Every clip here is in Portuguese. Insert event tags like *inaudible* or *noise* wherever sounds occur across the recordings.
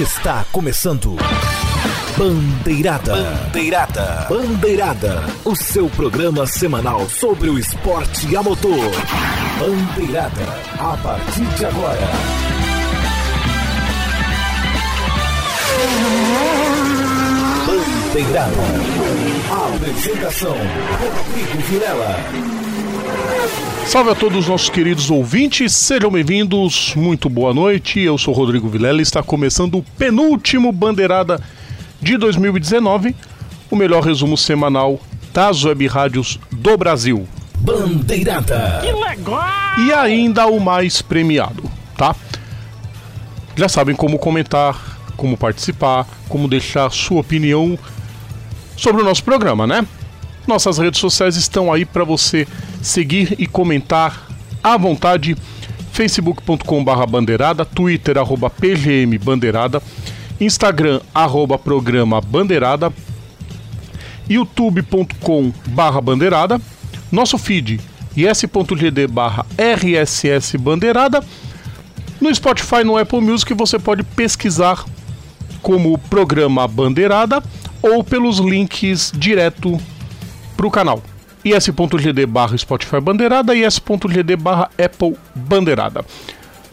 Está começando. Bandeirada. Bandeirada. Bandeirada. O seu programa semanal sobre o esporte a motor. Bandeirada. A partir de agora. Bandeirada. Apresentação: Rodrigo Vilela. Salve a todos os nossos queridos ouvintes, sejam bem-vindos, muito boa noite. Eu sou Rodrigo Vilela e está começando o penúltimo Bandeirada de 2019, o melhor resumo semanal das web rádios do Brasil. Bandeirada. E ainda o mais premiado, tá? Já sabem como comentar, como participar, como deixar sua opinião sobre o nosso programa, né? Nossas redes sociais estão aí para você seguir e comentar à vontade. facebook.com.br bandeirada, twitter arroba pgm bandeirada, instagram arroba programa bandeirada, youtube.com barra bandeirada, nosso feed is.gd barra rss bandeirada, no Spotify no Apple Music você pode pesquisar como programa bandeirada ou pelos links direto para o canal is.gd barra Spotify Bandeirada e is.gd barra Apple Bandeirada.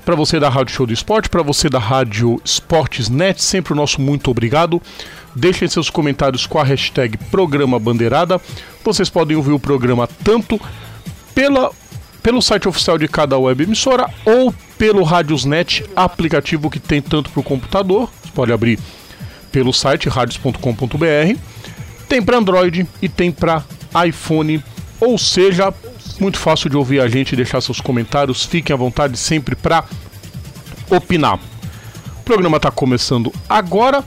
Para você da Rádio Show do Esporte, para você da Rádio Esportes Net, sempre o nosso muito obrigado. Deixem seus comentários com a hashtag Programa Bandeirada. Vocês podem ouvir o programa tanto pela, pelo site oficial de cada web emissora ou pelo Radiosnet, aplicativo que tem tanto para o computador. Você pode abrir pelo site radios.com.br. Tem para Android e tem para iPhone, ou seja, muito fácil de ouvir a gente, deixar seus comentários, fiquem à vontade sempre para opinar. O programa está começando agora.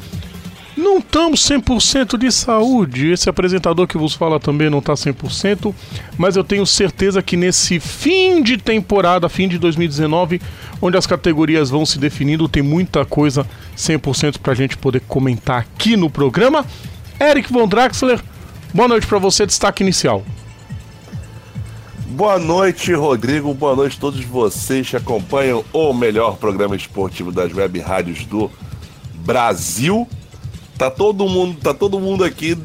Não estamos 100% de saúde. Esse apresentador que vos fala também não está 100%, mas eu tenho certeza que nesse fim de temporada, fim de 2019, onde as categorias vão se definindo, tem muita coisa 100% para a gente poder comentar aqui no programa. Eric Von Draxler, Boa noite para você, destaque inicial. Boa noite, Rodrigo. Boa noite a todos vocês que acompanham o melhor programa esportivo das web rádios do Brasil. Tá todo mundo, tá todo mundo aqui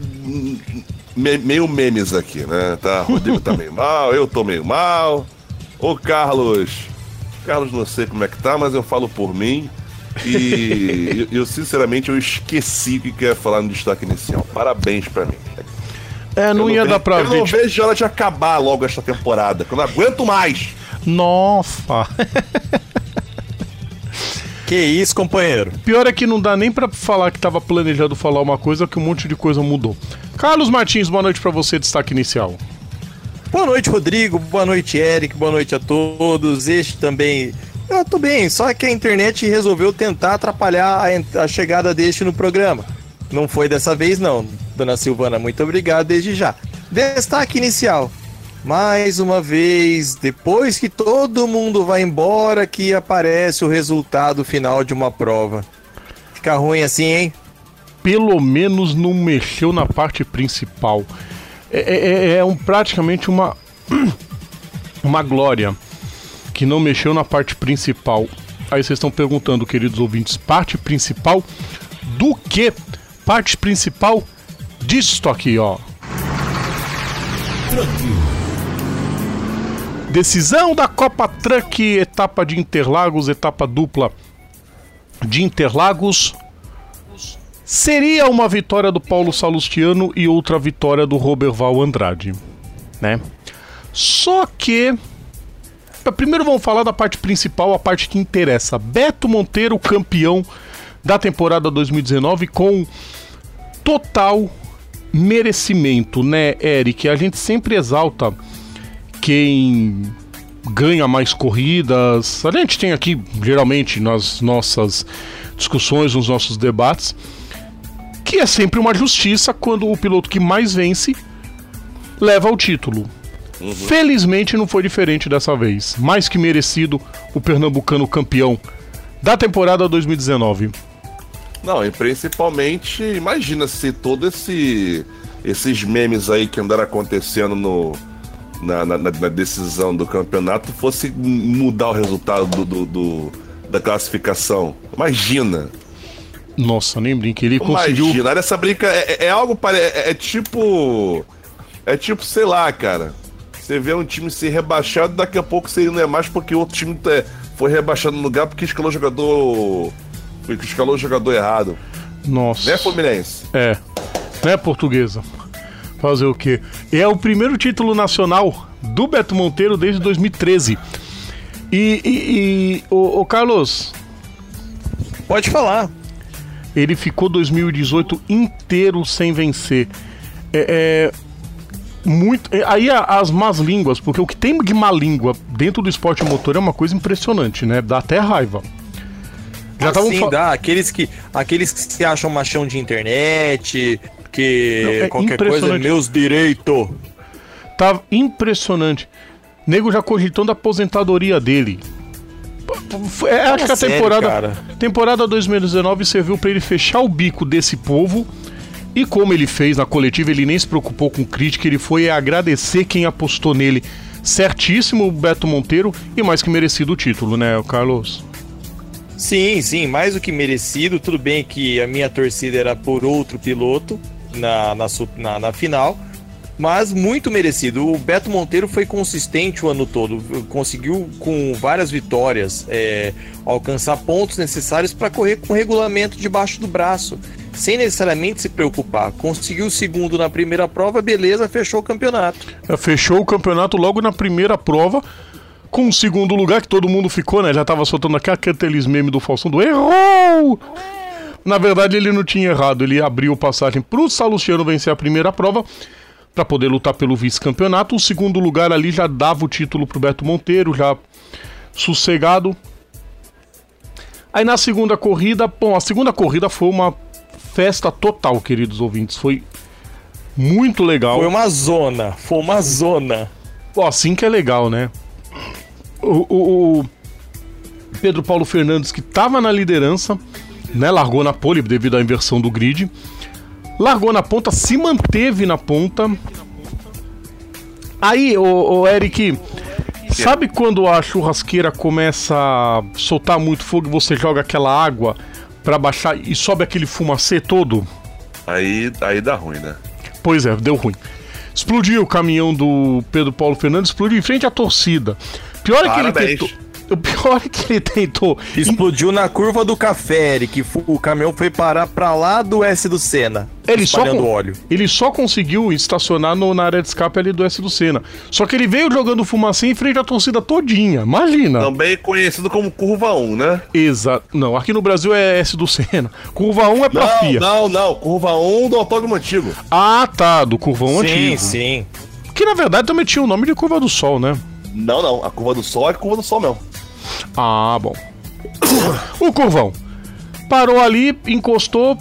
me, meio memes aqui, né? Tá, Rodrigo tá meio *laughs* mal, eu tô meio mal. O Carlos, Carlos não sei como é que tá, mas eu falo por mim. E *laughs* eu, eu, sinceramente eu esqueci o que ia falar no destaque inicial. Parabéns para mim. É, não, não ia vejo, dar pra eu ver. Eu não vejo ela de acabar logo esta temporada, que eu não aguento mais. Nossa. *laughs* que isso, companheiro. Pior é que não dá nem para falar que tava planejado falar uma coisa, que um monte de coisa mudou. Carlos Martins, boa noite para você, destaque inicial. Boa noite, Rodrigo. Boa noite, Eric. Boa noite a todos. Este também. Eu tô bem, só que a internet resolveu tentar atrapalhar a, a chegada deste no programa. Não foi dessa vez, não. Dona Silvana, muito obrigado desde já. Destaque inicial. Mais uma vez, depois que todo mundo vai embora, que aparece o resultado final de uma prova. Fica ruim assim, hein? Pelo menos não mexeu na parte principal. É, é, é um, praticamente uma, *clears throat* uma glória que não mexeu na parte principal. Aí vocês estão perguntando, queridos ouvintes, parte principal do que? Parte principal disto aqui, ó. Decisão da Copa Truck, etapa de Interlagos, etapa dupla de Interlagos. Seria uma vitória do Paulo Salustiano e outra vitória do Roberval Andrade, né? Só que primeiro vamos falar da parte principal, a parte que interessa. Beto Monteiro, campeão da temporada 2019 com total merecimento, né, Eric? A gente sempre exalta quem ganha mais corridas. A gente tem aqui, geralmente, nas nossas discussões, nos nossos debates, que é sempre uma justiça quando o piloto que mais vence leva o título. Uhum. Felizmente não foi diferente dessa vez. Mais que merecido o pernambucano campeão da temporada 2019. Não, e principalmente, imagina se todo esse esses memes aí que andaram acontecendo no, na, na, na decisão do campeonato fosse mudar o resultado do, do, do, da classificação. Imagina. Nossa, nem brinque, ele conseguiu. Imagina, essa brinca é, é algo pare... é, é tipo. É tipo, sei lá, cara. Você vê um time ser rebaixado, daqui a pouco você não é mais porque outro time tá- foi rebaixado no lugar porque escalou o Porque escalou o jogador errado. Nossa. Né, Fluminense? É. Né, portuguesa? Fazer o quê? É o primeiro título nacional do Beto Monteiro desde 2013. E, e, e o, o Carlos, Pode falar. ele ficou 2018 inteiro sem vencer. É, é, muito. é, aí as más línguas, porque o que tem de má língua dentro do esporte motor é uma coisa impressionante, né? Dá até raiva. Já estavam Sim, fa- dá. Aqueles que, aqueles que se acham machão de internet, que Não, é qualquer coisa é meus direitos. Tá impressionante. Nego já cogitando a aposentadoria dele. É, acho que a sério, temporada, cara. temporada 2019 serviu pra ele fechar o bico desse povo. E como ele fez na coletiva, ele nem se preocupou com crítica, ele foi agradecer quem apostou nele. Certíssimo o Beto Monteiro e mais que merecido o título, né, Carlos? Sim, sim, mais do que merecido. Tudo bem que a minha torcida era por outro piloto na, na, na, na final, mas muito merecido. O Beto Monteiro foi consistente o ano todo, conseguiu com várias vitórias é, alcançar pontos necessários para correr com regulamento debaixo do braço, sem necessariamente se preocupar. Conseguiu o segundo na primeira prova, beleza, fechou o campeonato. Fechou o campeonato logo na primeira prova, com o segundo lugar que todo mundo ficou, né? Já tava soltando aqui aqueles memes do Falsão do errou! Na verdade, ele não tinha errado, ele abriu passagem pro Salustiano vencer a primeira prova para poder lutar pelo vice-campeonato. O segundo lugar ali já dava o título pro Beto Monteiro, já sossegado. Aí na segunda corrida, bom, a segunda corrida foi uma festa total, queridos ouvintes. Foi muito legal. Foi uma zona, foi uma zona. Ó, assim que é legal, né? O, o- o Pedro Paulo Fernandes, que tava na liderança, né? Largou na pole devido à inversão do grid. Largou na ponta, se manteve na ponta. Aí, o, Eric, sabe quando a churrasqueira começa a soltar muito fogo e você joga aquela água pra baixar e sobe aquele fumacê todo? Aí, aí dá ruim, né? Pois é, deu ruim. Explodiu o caminhão do Pedro Paulo Fernandes, explodiu em frente à torcida. Pior é que ele tentou. O pior é que ele tentou. Explodiu na curva do café, Eric. Fu- O caminhão foi parar pra lá do S do Senna. Ele só, óleo. ele só conseguiu estacionar no- na área de escape ali do S do Senna. Só que ele veio jogando fumacinha em frente à torcida todinha. Imagina. Também conhecido como Curva 1, né? Exato. Não, aqui no Brasil é S do Senna. Curva 1 é pra Não, FIA. não, não. Curva 1 do autódromo antigo. Ah, tá. Do Curvão sim, antigo. sim. Que na verdade também tinha o nome de Curva do Sol, né? Não, não. A curva do sol é a curva do sol mesmo. Ah, bom. o Curvão parou ali, encostou.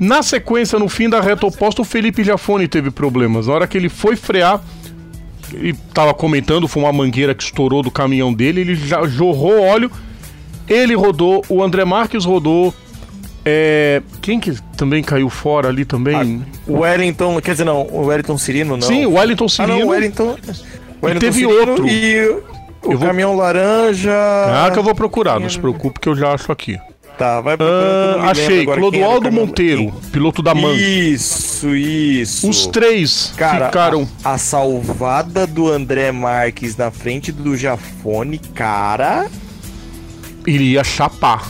Na sequência, no fim da reta oposta, o Felipe Jafone teve problemas. Na hora que ele foi frear, ele tava comentando, foi uma mangueira que estourou do caminhão dele, ele já jorrou óleo. Ele rodou, o André Marques rodou. É, quem que também caiu fora ali também? O Wellington, quer dizer, não, o Wellington Cirino não. Sim, o Wellington Ah, Cirino. não, o Wellington. O Wellington teve outro. E o Eu vou- caminhão laranja. Ah, que eu vou procurar, não se preocupe que eu já acho aqui. Tá, vai procurando, que eu não Ah, me lembro achei, Clodoaldo caminhão- Monteiro, piloto da MAN. Isso, isso. Os três Cara, ficaram. a, a salvada do André Marques na frente do Jafone, cara, Iria chapar.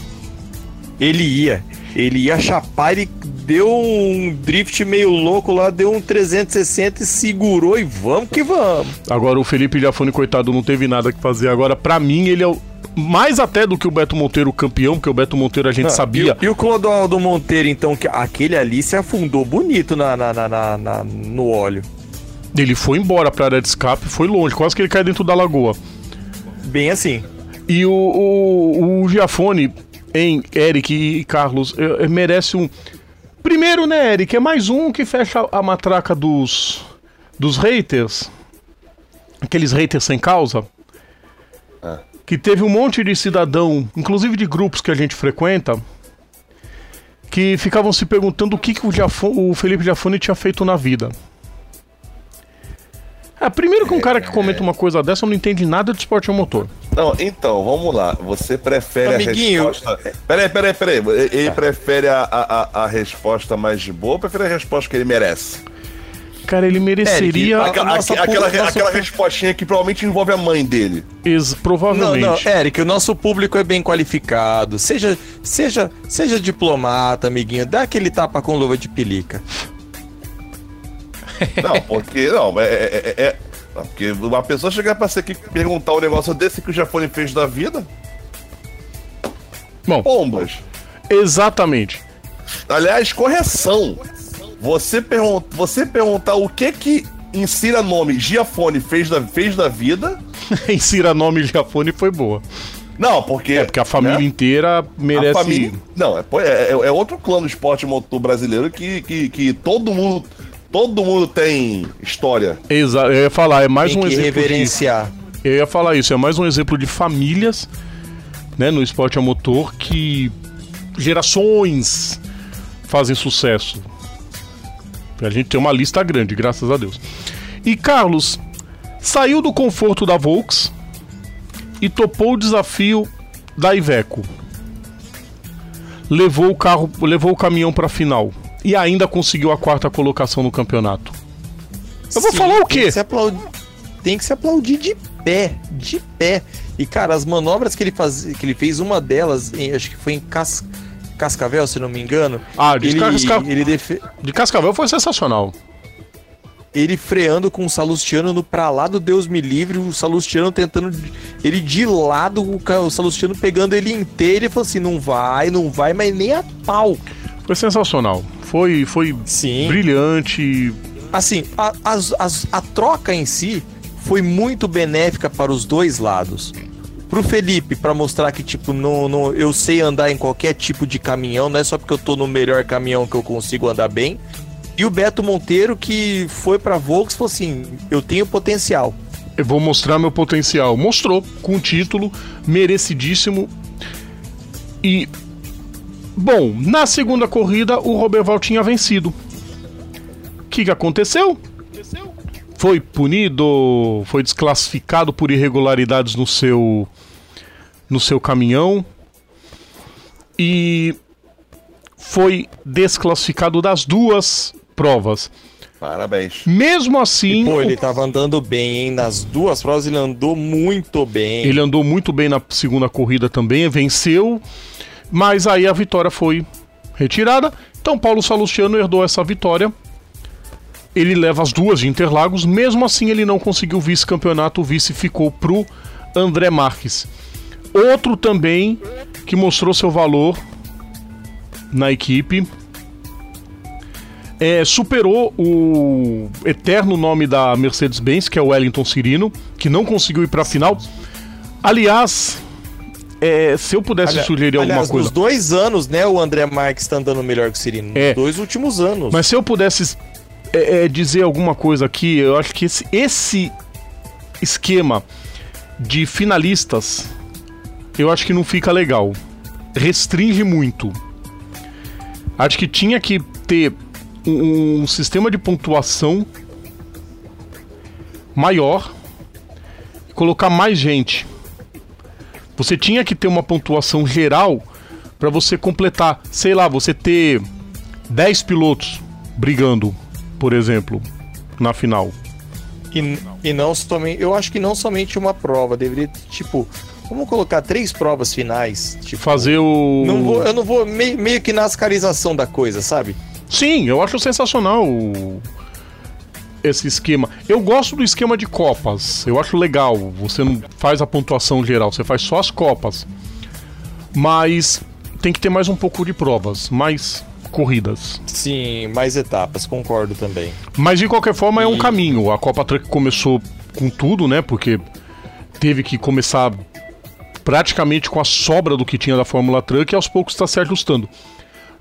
ele ia. Ele ia chapar, ele deu um drift meio louco lá, deu um 360 e segurou e vamos que vamos. Agora o Felipe Jafone, coitado, não teve nada que fazer. Agora, pra mim, ele é o. Mais até do que o Beto Monteiro campeão, porque o Beto Monteiro a gente sabia. E, o- e o Clodoaldo Monteiro, então, que aquele ali se afundou bonito na, na- na- na- na- no óleo. Ele foi embora pra área de escape, foi longe, quase que ele cai dentro da lagoa. Bem assim. E o, o, o Giafone, em Eric e Carlos, eh, merece um. Primeiro, né, Eric? É mais um que fecha a matraca dos. dos haters. Aqueles haters sem causa. Que teve um monte de cidadão, inclusive de grupos que a gente frequenta, que ficavam se perguntando o que, que o, o Felipe Giafone tinha feito na vida. Ah, primeiro que um cara que comenta uma coisa dessa não entende nada de esporte a motor. Não, então, vamos lá. Você prefere Amiguinho. a resposta. Peraí, peraí, peraí. Ele prefere a, a, a resposta mais de boa ou prefere a resposta que ele merece? Cara, ele mereceria. Eric, Aquela, nossa aquela, nossa aquela respostinha que provavelmente envolve a mãe dele. Não, provavelmente. não, Eric, o nosso público é bem qualificado. Seja, seja, seja diplomata, amiguinho. Dá aquele tapa com luva de pelica. Não, porque. Não, é. é, é- é- não, porque uma pessoa chegar pra você aqui e perguntar um negócio desse que o Jafone fez da vida. Bom, Pombas. exatamente. Aliás, correção. Você, pergun você perguntar o que que insira nome Giafone fez da, fez da vida. *laughs* Insira nome Giafone foi boa. Não, porque. É porque a família né? inteira merece. Família, não, é, é, é- é outro clã do esporte motor brasileiro que, que, que todo mundo. Todo mundo tem história. Exa eu ia falar, é mais Tem um que exemplo. De, reverenciar. eu ia falar isso, é mais um exemplo de famílias né, no esporte a motor que gerações fazem sucesso. A gente tem uma lista grande, graças a Deus. E Carlos saiu do conforto da Volks e topou o desafio da Iveco. Levou o carro, levou o caminhão para a final e ainda conseguiu a quarta colocação no campeonato. Eu vou falar o quê? Tem que, se aplaudir, tem que se aplaudir de pé, de pé. E, cara, as manobras que ele, faz, que ele fez, uma delas, em- acho que foi em Cas, Cascavel, se não me engano. Ah, de ele, Casca- ele, defe- De Cascavel foi sensacional. ele freando com o Salustiano no pra lá do Deus me livre, o Salustiano tentando. Ele de lado, o Salustiano pegando ele inteiro e falou assim: não vai, não vai, mas nem a pau. Foi sensacional. Foi, foi Sim. brilhante. Assim, a, as- as- a troca em si foi muito benéfica para os dois lados. Pro Felipe, para mostrar que, tipo, não, não, eu sei andar em qualquer tipo de caminhão, não é só porque eu tô no melhor caminhão que eu consigo andar bem. E o Beto Monteiro, que foi pra Volks, falou assim: eu tenho potencial. Eu vou mostrar meu potencial. Mostrou com o título, merecidíssimo. E. Bom, na segunda corrida, o Roberval tinha vencido. O que, que aconteceu? Foi punido, foi desclassificado por irregularidades no seu no seu caminhão e foi desclassificado das duas provas. Parabéns. Mesmo assim, Pô, o ele tava andando bem, hein? Nas duas provas ele andou muito bem. Ele andou muito bem na segunda corrida também, venceu, mas aí a vitória foi retirada. Então Paulo Salustiano herdou essa vitória. Ele leva as duas de Interlagos, mesmo assim ele não conseguiu vice-campeonato, o vice ficou pro André Marques. Outro também que mostrou seu valor na equipe. É, superou o eterno nome da Mercedes-Benz, que é o Wellington Cirino, que não conseguiu ir para a final. Aliás, é, se eu pudesse Ali- sugerir alguma aliás, coisa. nos dois anos, né, o André Marques tá andando melhor que o Cirino. Nos É. dois últimos anos. Mas se eu pudesse é, é, dizer alguma coisa aqui, eu acho que esse, esse esquema de finalistas, eu acho que não fica legal. Restringe muito. Acho que tinha que ter um, um sistema de pontuação maior, colocar mais gente. Você tinha que ter uma pontuação geral para você completar, sei lá, você ter 10 pilotos brigando, por exemplo, na final. E, e não somente. Eu acho que não somente uma prova. Deveria, tipo, vamos colocar três provas finais. Tipo, Fazer o. não vou, eu não vou. Meio, meio que nascarização da coisa, sabe? Sim, eu acho sensacional o- esse esquema. Eu gosto do esquema de copas. Eu acho legal. Você não faz a pontuação geral, você faz só as copas. Mas tem que ter mais um pouco de provas, mais corridas. Sim, mais etapas, concordo também. Mas de qualquer forma é um E- caminho. A Copa Truck começou com tudo, né? Porque teve que começar praticamente com a sobra do que tinha da Fórmula Truck e aos poucos está se ajustando.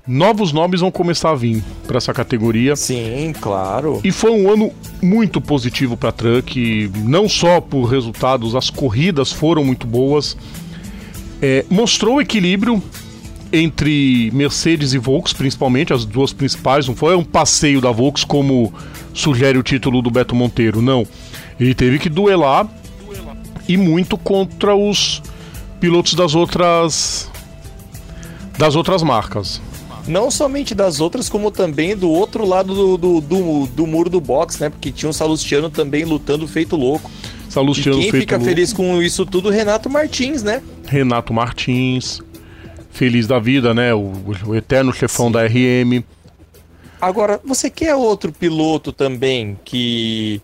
Novos nomes vão começar a vir para essa categoria. Sim, claro. E foi um ano muito positivo para a Truck, não só por resultados, as corridas foram muito boas. É, mostrou equilíbrio entre Mercedes e Volks, principalmente, as duas principais. Não foi um passeio da Volks como sugere o título do Beto Monteiro, não. Ele teve que duelar e muito contra os pilotos das outras das outras marcas. Não somente das outras, como também do outro lado do, do, do, do muro do box, né? Porque tinha o Salustiano também lutando feito louco. Salustiano e quem feito fica louco. feliz com isso tudo, Renato Martins, né? Renato Martins, feliz da vida, né? O, o eterno chefão da RM. Agora, você quer outro piloto também que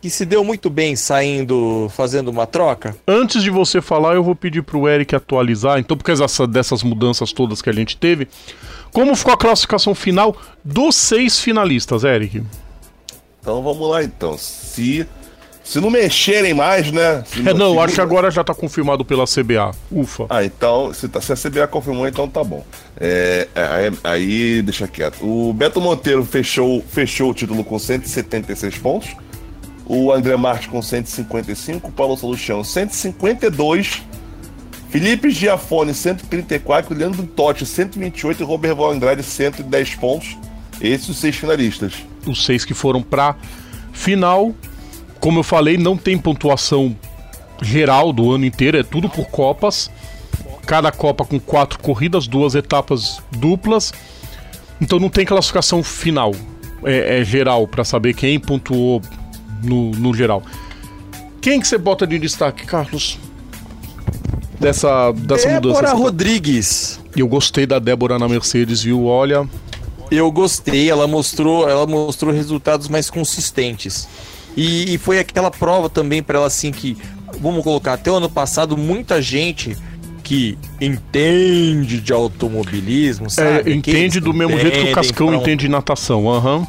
que se deu muito bem saindo, fazendo uma troca? Antes de você falar, eu vou pedir pro Eric atualizar, então, por causa dessa- dessas mudanças todas que a gente teve, como ficou a classificação final dos seis finalistas, Eric? Então vamos lá então. Se se não mexerem mais, né? Se É, *laughs* não, acho que agora já tá confirmado pela CBA. Ufa. Ah, então, se, tá, se a CBA confirmou, então tá bom. É, é, aí, aí deixa quieto. O Beto Monteiro fechou, fechou o título com 176 pontos. O André Marques com 155. O Paulo Soluchão 152. Felipe Giafone 134. Leandro Totti 128. E Robert Val Andrade 110 pontos. Esses os seis finalistas. Os seis que foram pra final. Como eu falei, não tem pontuação geral do ano inteiro, é tudo por copas. Cada copa com quatro corridas, duas etapas duplas. Então não tem classificação final. É, é geral pra saber quem pontuou no, no geral. Quem que você bota de destaque, Carlos? Dessa, dessa Débora mudança. Rodrigues. Eu gostei da Débora na Mercedes, viu? Olha, Eu gostei, ela mostrou, ela mostrou resultados mais consistentes. E, e foi aquela prova também para ela assim que, vamos colocar, até o ano passado muita gente que entende de automobilismo, é, sabe? Aqueles entende do mesmo jeito que o Cascão um- entende de natação. Aham.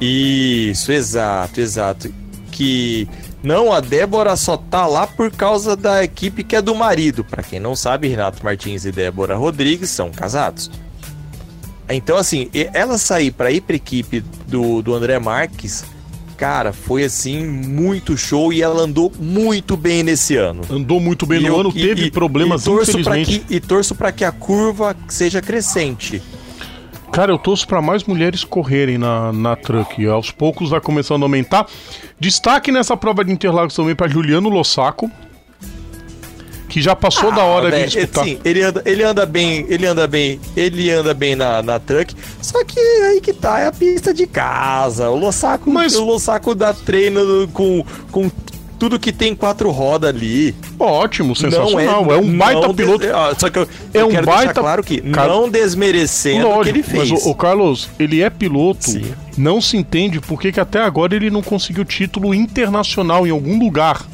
Isso, exato, exato. Que não, a Débora só tá lá por causa da equipe que é do marido. Pra quem não sabe, Renato Martins e Débora Rodrigues são casados. Então, assim, ela sair pra ir pra equipe do, do André Marques, cara, foi assim, muito show e ela andou muito bem nesse ano. Andou muito bem E no eu- ano, teve e- problemas, e torço infelizmente. que- e torço pra que a curva seja crescente. Cara, eu torço pra mais mulheres correrem na, na truck. Aos poucos vai começando a aumentar. Destaque nessa prova de Interlagos também pra Juliano Lossaco. Que já passou da hora de velho, disputar. Sim, ele anda, ele anda bem, ele anda bem, ele anda bem na, na truck. Só que aí que tá, é a pista de casa. O Lossaco, Mas- o Lossaco dá treino com, com tudo que tem quatro rodas ali. Ótimo, sensacional. é, um baita piloto. des- ó, só que eu, É eu um baita- claro que Cara- não desmerecendo o que ele Lógico, mas fez. o, o Carlos, ele é piloto, Sim. não se entende por que até agora ele não conseguiu título internacional em algum lugar.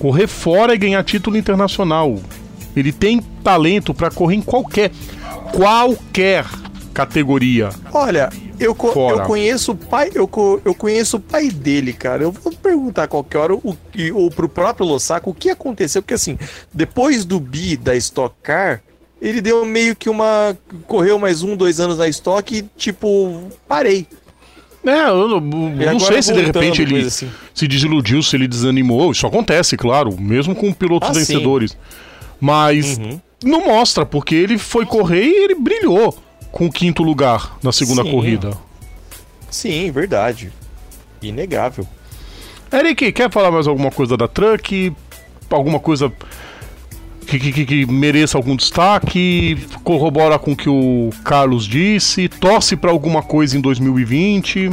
Correr fora e ganhar título internacional. Ele tem talento pra correr em qualquer, qualquer categoria. Olha, eu, co- Fora. eu conheço o pai, eu, co- eu conheço o pai dele, cara. Eu vou perguntar a qualquer hora o, que- ou pro próprio Lossaco o que aconteceu, porque assim, depois do bi da Stock Car, ele deu meio que uma. correu mais um, dois anos na Stock e, tipo, parei. É, eu não, não sei se de repente ele assim. se desiludiu, se ele desanimou. Isso acontece, claro, mesmo com pilotos Ah, sim. vencedores. Mas Uhum. não mostra, porque ele foi correr e ele brilhou com o quinto lugar na segunda Sim. corrida. Sim, verdade. Inegável. Eric, quer falar mais alguma coisa da Truck? Alguma coisa que, que- que- que mereça algum destaque? Corrobora com o que o Carlos disse? Torce pra alguma coisa em 2020?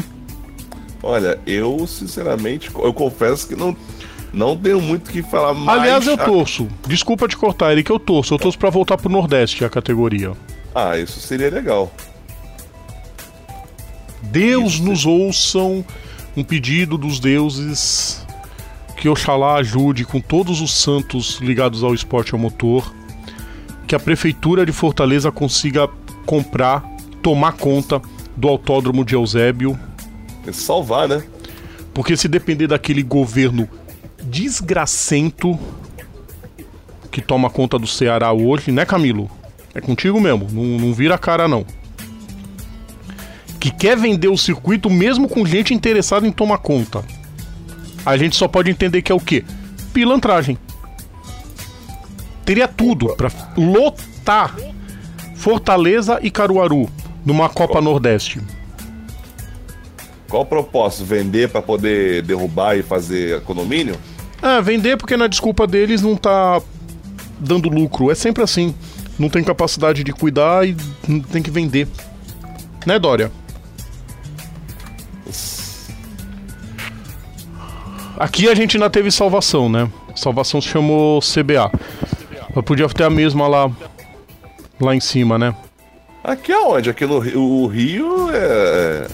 Olha, eu sinceramente, eu confesso que não, não tenho muito o que falar mais. Aliás, eu a- torço. Desculpa te cortar, Eric, eu torço. Eu torço pra voltar pro Nordeste a categoria. Ah, isso seria legal. Deus nos ouçam um pedido dos deuses que Oxalá ajude com todos os santos ligados ao esporte ao motor, que a prefeitura de Fortaleza consiga comprar, tomar conta do autódromo de Eusébio, que salvar, né? porque se depender daquele governo desgracento que toma conta do Ceará hoje, né, Camilo? É contigo mesmo, não, não vira a cara não. Que quer vender o circuito mesmo com gente interessada em tomar conta. A gente só pode entender que é o quê? Pilantragem. Teria tudo pra lotar Fortaleza e Caruaru numa Copa Nordeste. Qual o propósito? Vender pra poder derrubar e fazer condomínio? É, vender porque na desculpa deles não tá dando lucro. É sempre assim. Não tem capacidade de cuidar e tem que vender. Né, Dória? Aqui a gente ainda teve salvação, né? Salvação se chamou CBA. Mas podia ter a mesma lá, lá em cima, né? Aqui aonde? Aqui no Rio, o Rio é.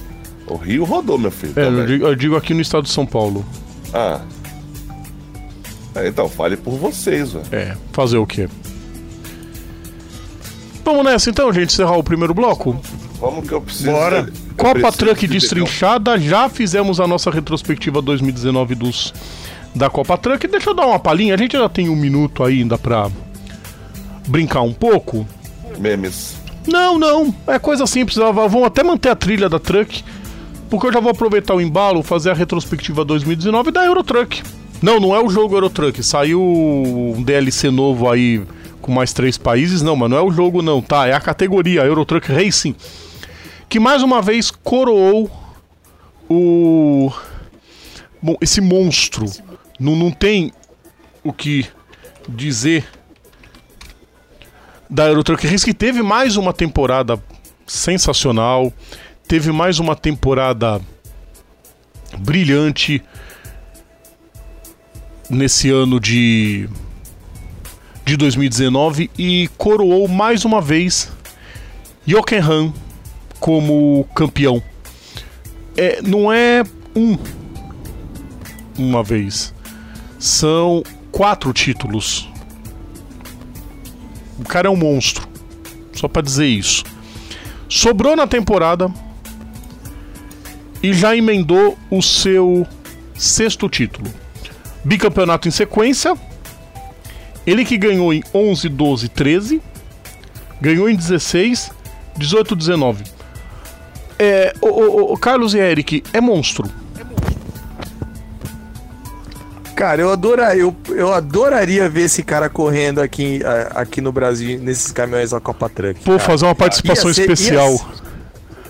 O Rio rodou, meu filho. É, eu digo, eu digo aqui no estado de São Paulo. Ah. É, então, fale por vocês, velho. É, fazer o quê? Vamos nessa então, gente, encerrar o primeiro bloco? Vamos que eu preciso. Bora. eu Copa preciso Truck de destrinchada, já fizemos a nossa retrospectiva 2019 dos da Copa Truck. Deixa eu dar uma palhinha, a gente já tem um minuto ainda pra brincar um pouco. Memes. Não, não, é coisa simples, vão até manter a trilha da Truck, porque eu já vou aproveitar o embalo, fazer a retrospectiva 2019 da Eurotruck. Não, não é o jogo Eurotruck, saiu um DLC novo aí com mais três países, não, mas não é o jogo não, tá? É a categoria a Eurotruck Racing, que mais uma vez coroou o... Bom, esse monstro. Não, não tem o que dizer da Eurotruck Racing, que teve mais uma temporada sensacional, teve mais uma temporada brilhante nesse ano de de 2019 e coroou mais uma vez Jokenham como campeão. É, não é um uma vez, são quatro títulos. O cara é um monstro, só para dizer isso. Sobrou na temporada e já emendou o seu sexto título. Bicampeonato em sequência. Ele que ganhou em 11, 12, 13. Ganhou em 16, 18, 19. É, o, o, o Carlos e Eric é monstro. Cara, eu adoraria, eu, eu adoraria ver esse cara correndo aqui, aqui no Brasil, nesses caminhões da Copa Truck. Pô, cara. fazer uma participação ser- especial.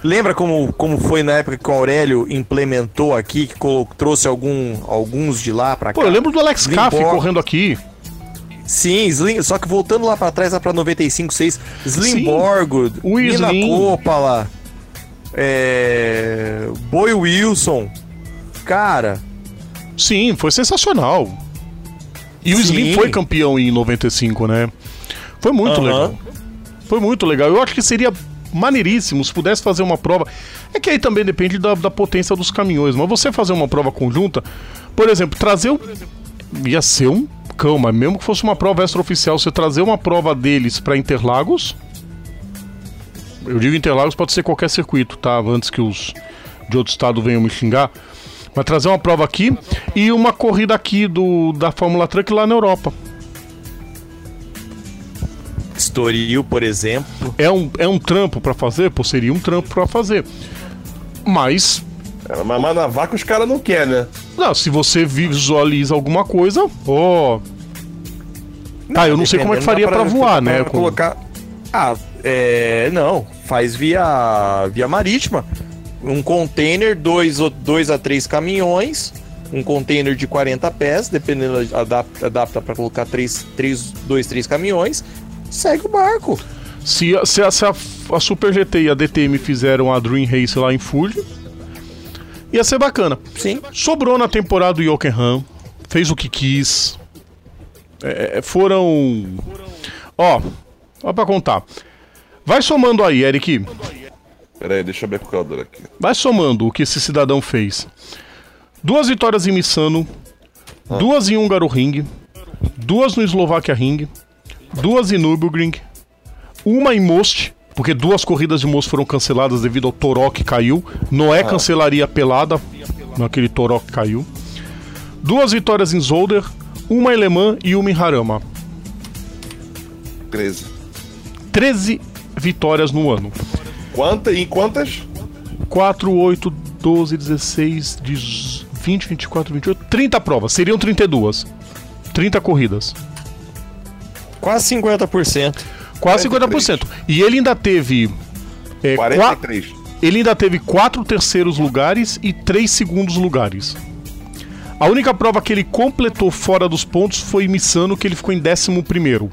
Lembra como, como foi na época que o Aurélio implementou aqui, que trouxe algum, alguns de lá pra cá? Pô, eu lembro do Alex Caff correndo aqui. Sim, Slim, só que voltando lá pra trás, lá pra 95, 6, Slim Sim, Borgud, o Nina Slim. Coppola, é, Boy Wilson. Cara, Sim, foi sensacional. E o Sim. Slim foi campeão em 95, né? Foi muito legal. Foi muito legal. Eu acho que seria maneiríssimo se pudesse fazer uma prova. É que aí também depende da, da potência dos caminhões. Mas você fazer uma prova conjunta, por exemplo, trazer o. Ia ser um cão, mas mesmo que fosse uma prova extraoficial, você trazer uma prova deles pra Interlagos. Eu digo Interlagos, pode ser qualquer circuito, tá? Antes que os de outro estado venham me xingar. Mas trazer uma prova aqui e uma corrida aqui do, da Fórmula Truck lá na Europa. Estoril, por exemplo. É um, é um trampo pra fazer? Pô, seria um trampo pra fazer. Mas, É, mas, mas na vaca os caras não querem, né? não, se você visualiza alguma coisa, ó. Tá, eu não sei como é que faria dá voar, dá né? pra colocar. Ah, é. Não, faz via, via marítima. Um container, dois, ou- dois a três caminhões. Um container de 40 pés, dependendo, adapta, adapta para colocar três, três, dois, três caminhões. Segue o barco. Se, a- se, a, se a, a Super GT e a DTM fizeram a Dream Race lá em Fuji, ia ser bacana. Sim. Sobrou na temporada o Jokenham, fez o que quis. É, foram. Ó, ó pra contar. Vai somando aí, Eric. Pera aí, deixa eu ver a calculadora aqui. Vai somando o que esse cidadão fez. Duas vitórias em Missano, duas em Húngaro Ring, duas no Eslováquia Ring, duas em Nürburgring, uma em Most, porque duas corridas de Most foram canceladas devido ao toró que caiu. Noé cancelaria a pelada, naquele toró que caiu. Duas vitórias em Zolder, uma em Le Mans e uma em Harama. 13. 13 vitórias no ano. Quanta, em quantas? 4, 8, 12, 16, 18, 20, 24, 28, 30 provas. Seriam 32. 30 corridas. Quase 50%. Quase 43. 50%. E ele ainda teve. é, qua- 43. ele ainda teve quatro terceiros lugares e três segundos lugares. A única prova que ele completou fora dos pontos foi Missano, que ele ficou em 11 primeiro.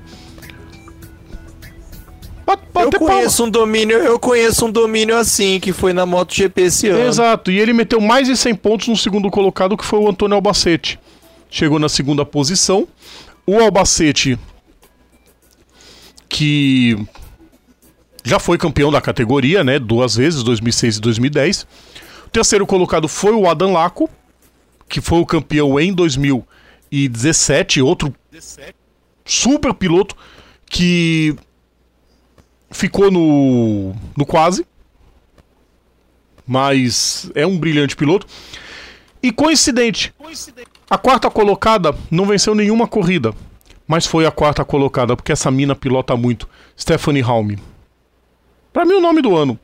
eu conheço um domínio, eu conheço um domínio assim, que foi na MotoGP esse ano. Exato, e ele meteu mais de 100 pontos no segundo colocado, que foi o Antônio Albacete. Chegou na segunda posição. O Albacete, que já foi campeão da categoria, né? Duas vezes, 2006 e 2010. O terceiro colocado foi o Adam Laco, que foi o campeão em 2017, outro super piloto que ficou no, no quase, mas é um brilhante piloto. E coincidente, a quarta colocada não venceu nenhuma corrida, mas foi a quarta colocada, porque essa mina pilota muito. Stephanie Halme. Pra mim, o nome do ano.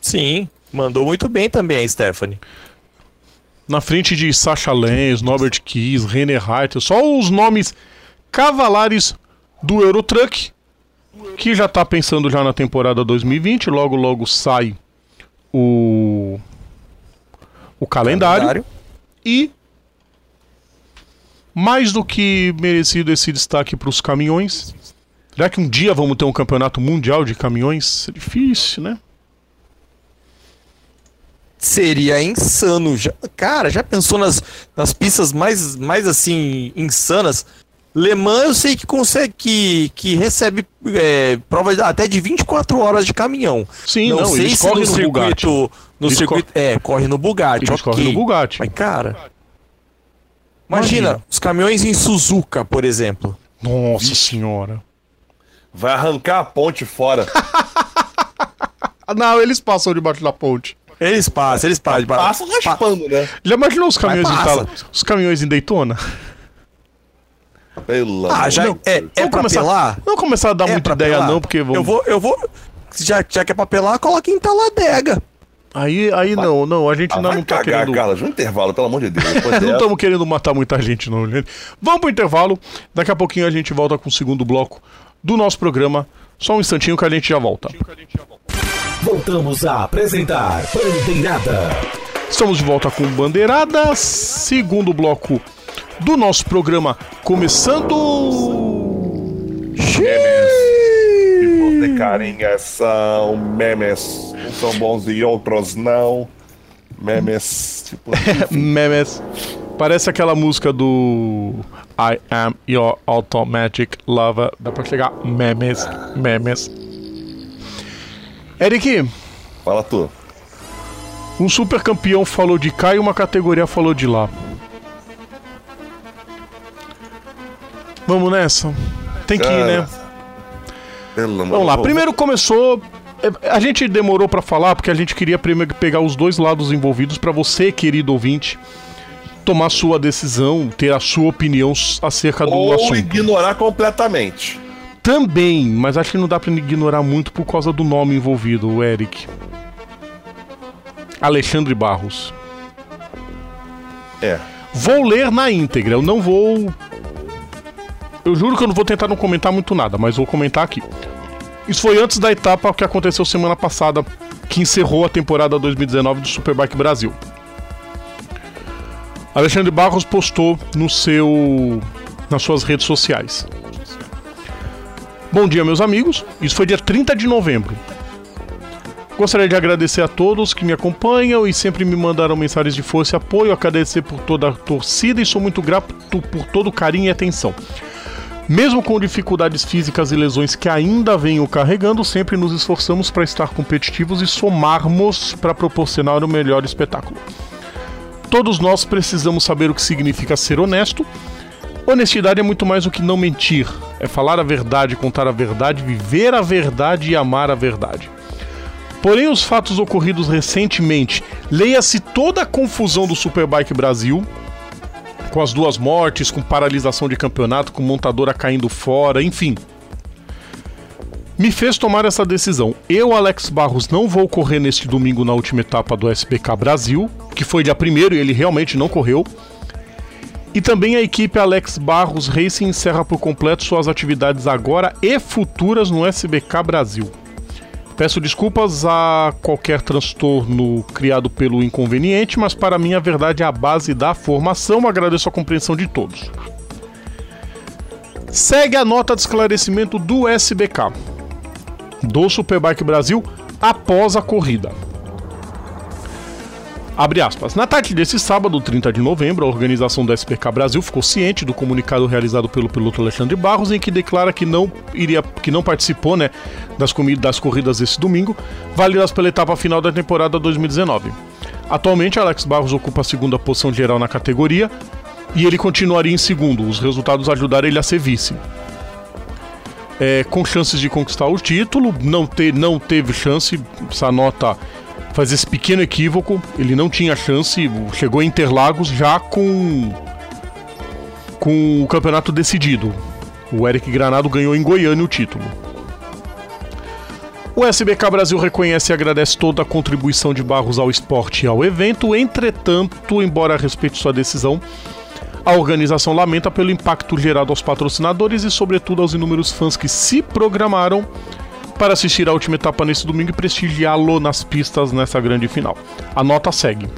Sim, mandou muito bem também a Stephanie. Na frente de Sasha Lenz, Norbert Kiss, René Reiter, só os nomes cavalares do Eurotruck, que já tá pensando já na temporada 2020, logo logo sai o o calendário, calendário. e mais do que merecido esse destaque para os caminhões. Será que um dia vamos ter um campeonato mundial de caminhões? É difícil, né? Seria insano. Já, cara, já pensou nas, nas pistas mais, mais assim, insanas? Le Mans eu sei que consegue que, que recebe é, provas até de 24 horas de caminhão. Sim, não, não sei se no, no circuito, Bugatti. no eles circuito, é, corre no Bugatti. Eles okay. correm no Bugatti. Mas cara, imagina, imagina, os caminhões em Suzuka, por exemplo. Nossa Vixe. senhora. Vai arrancar a ponte fora. *laughs* não, eles passam debaixo da ponte. Eles passam, eles passam. Passam raspando, né? Já imaginou os caminhões, em, os caminhões em Daytona? Pelo ah, já não, é, é pra começar, pelar? Não começar a dar é muita ideia, pelar. não, porque vamos... Eu vou, eu vou. Já, já que é pra pelar, coloca em taladega. Aí, aí não, não, a gente ah, não, não tá cagar, querendo. Carlos, um intervalo, pelo amor de Deus. *laughs* não estamos querendo matar muita gente, não, gente. Vamos pro intervalo. Daqui a pouquinho a gente volta com o segundo bloco do nosso programa. Só um instantinho que a gente já volta. Voltamos a apresentar Bandeirada. Estamos de volta com Bandeirada, segundo bloco do nosso programa começando. Memes. Carinha são memes. Uns são bons e outros não. Memes. Tipo, *laughs* memes. Parece aquela música do I am your automatic lover. Dá pra chegar memes, memes. Eric. Fala tu. Um super campeão falou de cá e uma categoria falou de lá. Vamos nessa? Tem que ir, né? Vamos lá. Primeiro começou. É, a gente demorou para falar porque a gente queria primeiro pegar os dois lados envolvidos para você, querido ouvinte, tomar sua decisão, ter a sua opinião acerca do Ou assunto. Ou ignorar completamente. Também, mas acho que não dá para ignorar muito por causa do nome envolvido, o Eric. Alexandre Barros. É. Vou ler na íntegra, eu não vou eu juro que eu não vou tentar não comentar muito nada, mas vou comentar aqui. Isso foi antes da etapa que aconteceu semana passada, que encerrou a temporada 2019 do Superbike Brasil. Alexandre Barros postou no seu nas suas redes sociais. Bom dia, meus amigos. Isso foi dia 30 de novembro. Gostaria de agradecer a todos que me acompanham e sempre me mandaram mensagens de força e apoio, agradecer por toda a torcida e sou muito grato por todo o carinho e atenção. Mesmo com dificuldades físicas e lesões que ainda venho carregando, sempre nos esforçamos para estar competitivos e somarmos para proporcionar o melhor espetáculo. Todos nós precisamos saber o que significa ser honesto. Honestidade é muito mais do que não mentir, é falar a verdade, contar a verdade, viver a verdade e amar a verdade. Porém, os fatos ocorridos recentemente, leia-se toda a confusão do Superbike Brasil, com as duas mortes, com paralisação de campeonato, com montadora caindo fora, enfim. Me fez tomar essa decisão. Eu, Alex Barros, não vou correr neste domingo na última etapa do SBK Brasil, que foi dia primeiro e ele realmente não correu. E também a equipe Alex Barros Racing encerra por completo suas atividades agora e futuras no SBK Brasil. Peço desculpas a qualquer transtorno criado pelo inconveniente, mas para mim a verdade é a base da formação. Agradeço a compreensão de todos. Segue a nota de esclarecimento do SBK, do Superbike Brasil, após a corrida. Abre aspas. Na tarde desse sábado, 30 de novembro, a organização do SPK Brasil ficou ciente do comunicado realizado pelo piloto Alexandre Barros, em que declara que não iria, que não participou, né, das, das corridas desse domingo, válidas pela etapa final da temporada 2019. Atualmente, Alex Barros ocupa a segunda posição geral na categoria e ele continuaria em segundo. Os resultados ajudaram ele a ser vice. É, com chances de conquistar o título, não, te, não teve chance, essa nota faz esse pequeno equívoco. Ele não tinha chance, chegou em Interlagos já com com o campeonato decidido. O Eric Granado ganhou em Goiânia o título. O SBK Brasil reconhece e agradece toda a contribuição de Barros ao esporte e ao evento, entretanto, embora respeite sua decisão, a organização lamenta pelo impacto gerado aos patrocinadores e, sobretudo, aos inúmeros fãs que se programaram para assistir a última etapa nesse domingo e prestigiá-lo nas pistas nessa grande final. A nota segue.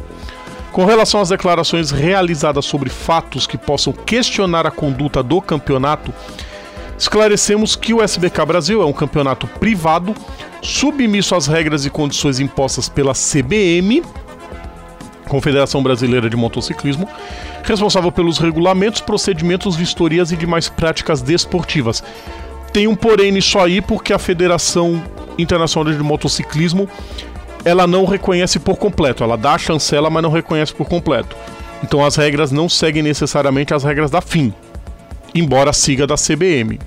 Com relação às declarações realizadas sobre fatos que possam questionar a conduta do campeonato, esclarecemos que o SBK Brasil é um campeonato privado, submisso às regras e condições impostas pela CBM, Confederação Brasileira de Motociclismo, responsável pelos regulamentos, procedimentos, vistorias e demais práticas desportivas, tem um porém nisso aí, porque a Federação Internacional de Motociclismo ela não reconhece por completo. Ela dá a chancela, mas não reconhece por completo. Então as regras não seguem necessariamente as regras da FIM, embora siga da CBM.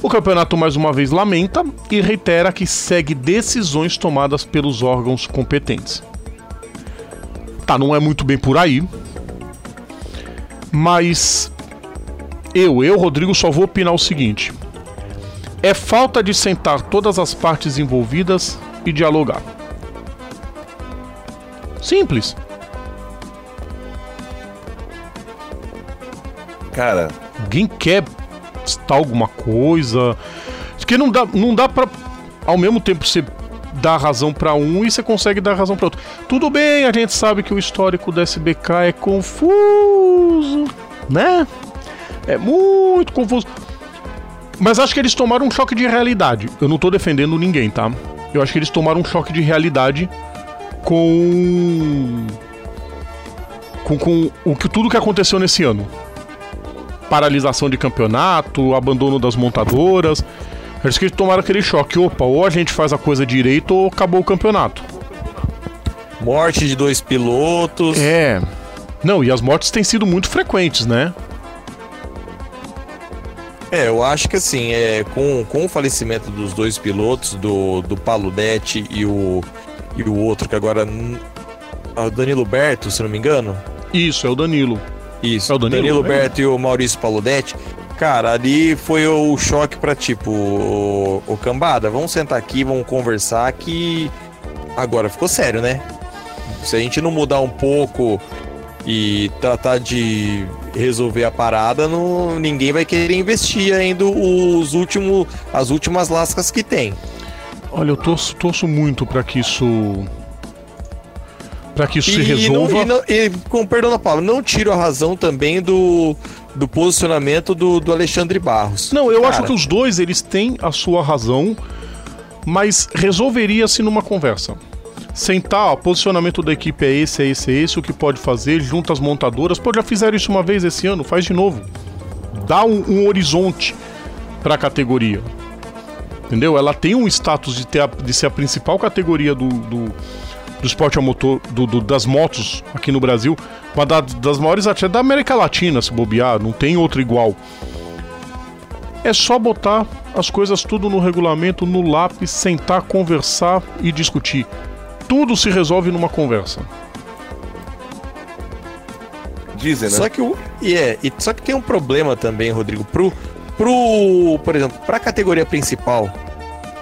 O campeonato mais uma vez lamenta e reitera que segue decisões tomadas pelos órgãos competentes. Tá, não é muito bem por aí, mas eu, eu, Rodrigo, só vou opinar o seguinte: é falta de sentar todas as partes envolvidas e dialogar. Simples. Cara, alguém quer citar alguma coisa? Porque não dá, não dá para ao mesmo tempo você dar razão para um e você consegue dar razão para outro. Tudo bem, a gente sabe que o histórico do SBK é confuso, né? É muito confuso. Mas acho que eles tomaram um choque de realidade. Eu não tô defendendo ninguém, tá? Eu acho que eles tomaram um choque de realidade com. Com, com o que tudo que aconteceu nesse ano. Paralisação de campeonato, abandono das montadoras. Acho que eles tomaram aquele choque. Opa, ou a gente faz a coisa direito ou acabou o campeonato. Morte de dois pilotos. É. Não, e as mortes têm sido muito frequentes, né? É, eu acho que assim, é, com, com o falecimento dos dois pilotos, do, do Paludetti e o, e o outro, que agora. É o Danilo Berto, se não me engano. Isso, é o Danilo. Isso, é o Danilo, Danilo é. Berto e o Maurício Paludetti. Cara, ali foi o choque pra tipo, o, o cambada, vamos sentar aqui, vamos conversar que agora ficou sério, né? Se a gente não mudar um pouco e tratar de resolver a parada, não, ninguém vai querer investir ainda os últimos, as últimas lascas que tem. Olha, eu torço, torço muito para que isso para que isso e, se resolva. E, não, e, com perdão da palavra, não tiro a razão também do, do posicionamento do, do Alexandre Barros. Não, eu Cara. acho que os dois eles têm a sua razão, mas resolveria-se numa conversa sentar, ó, posicionamento da equipe é esse, é esse, é esse, o que pode fazer, junta as montadoras. Pô, já fizeram isso uma vez esse ano, faz de novo. Dá um, um horizonte para a categoria. Entendeu? Ela tem um status de, ter a, de ser a principal categoria do, do, do esporte a motor, do, do, das motos aqui no Brasil, uma da, das maiores até da América Latina, se bobear, não tem outra igual. É só botar as coisas tudo no regulamento, no lápis, sentar, conversar e discutir tudo se resolve numa conversa. Dizem, né? Só que o. Yeah, e, só que tem um problema também, Rodrigo. Pro, pro, por exemplo, pra categoria principal,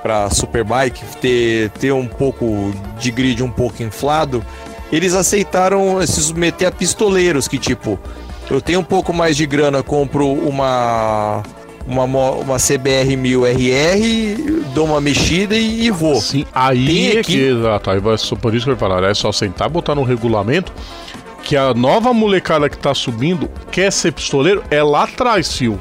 pra Superbike, ter, ter um pouco de grid um pouco inflado, eles aceitaram se submeter a pistoleiros, que tipo, eu tenho um pouco mais de grana, compro uma uma, uma CBR 1000RR, dou uma mexida e, e vou. Sim, aí é que, exato, aí vai, por isso que eu falar, é só sentar, botar no regulamento que a nova molecada que tá subindo quer ser pistoleiro é lá atrás, fio.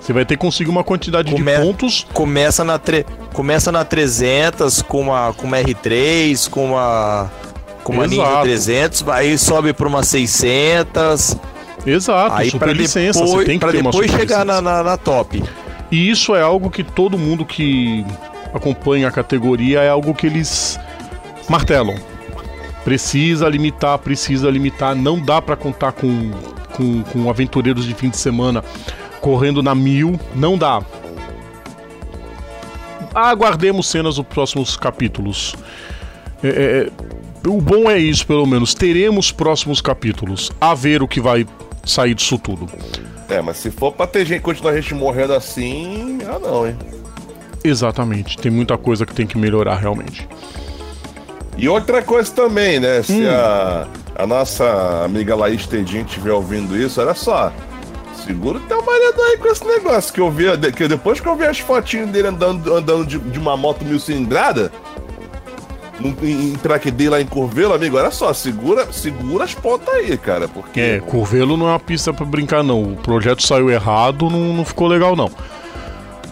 Você vai ter que conseguir uma quantidade Come... de pontos. Começa na, tre... Começa na 300 com uma, com uma R3, com uma, com uma Ninja 300, aí sobe para uma 600. Exato, aí super licença, depois, você tem que ter depois chegar na, na, na top. E isso é algo que todo mundo que acompanha a categoria é algo que eles martelam. Precisa limitar, precisa limitar. Não dá para contar com, com, com aventureiros de fim de semana correndo na mil. Não dá. Aguardemos cenas dos próximos capítulos. É, é, é, o bom é isso, pelo menos. Teremos próximos capítulos. A ver o que vai sair disso tudo. É, mas se for pra ter gente, continuar a gente morrendo assim, ah não, hein? Exatamente. Tem muita coisa que tem que melhorar realmente. E outra coisa também, né? Se hum. a, a nossa amiga Laís Tedinho estiver ouvindo isso, olha só. Segura teu marido aí com esse negócio. Que eu vi, que depois que eu vi as fotinhas dele andando, andando de, de uma moto mil cilindrada, em, track day lá em Curvelo, amigo, olha só, segura, segura as pontas aí, cara. Porque... É, Curvelo não é uma pista pra brincar, não. O projeto saiu errado, não, não ficou legal, não.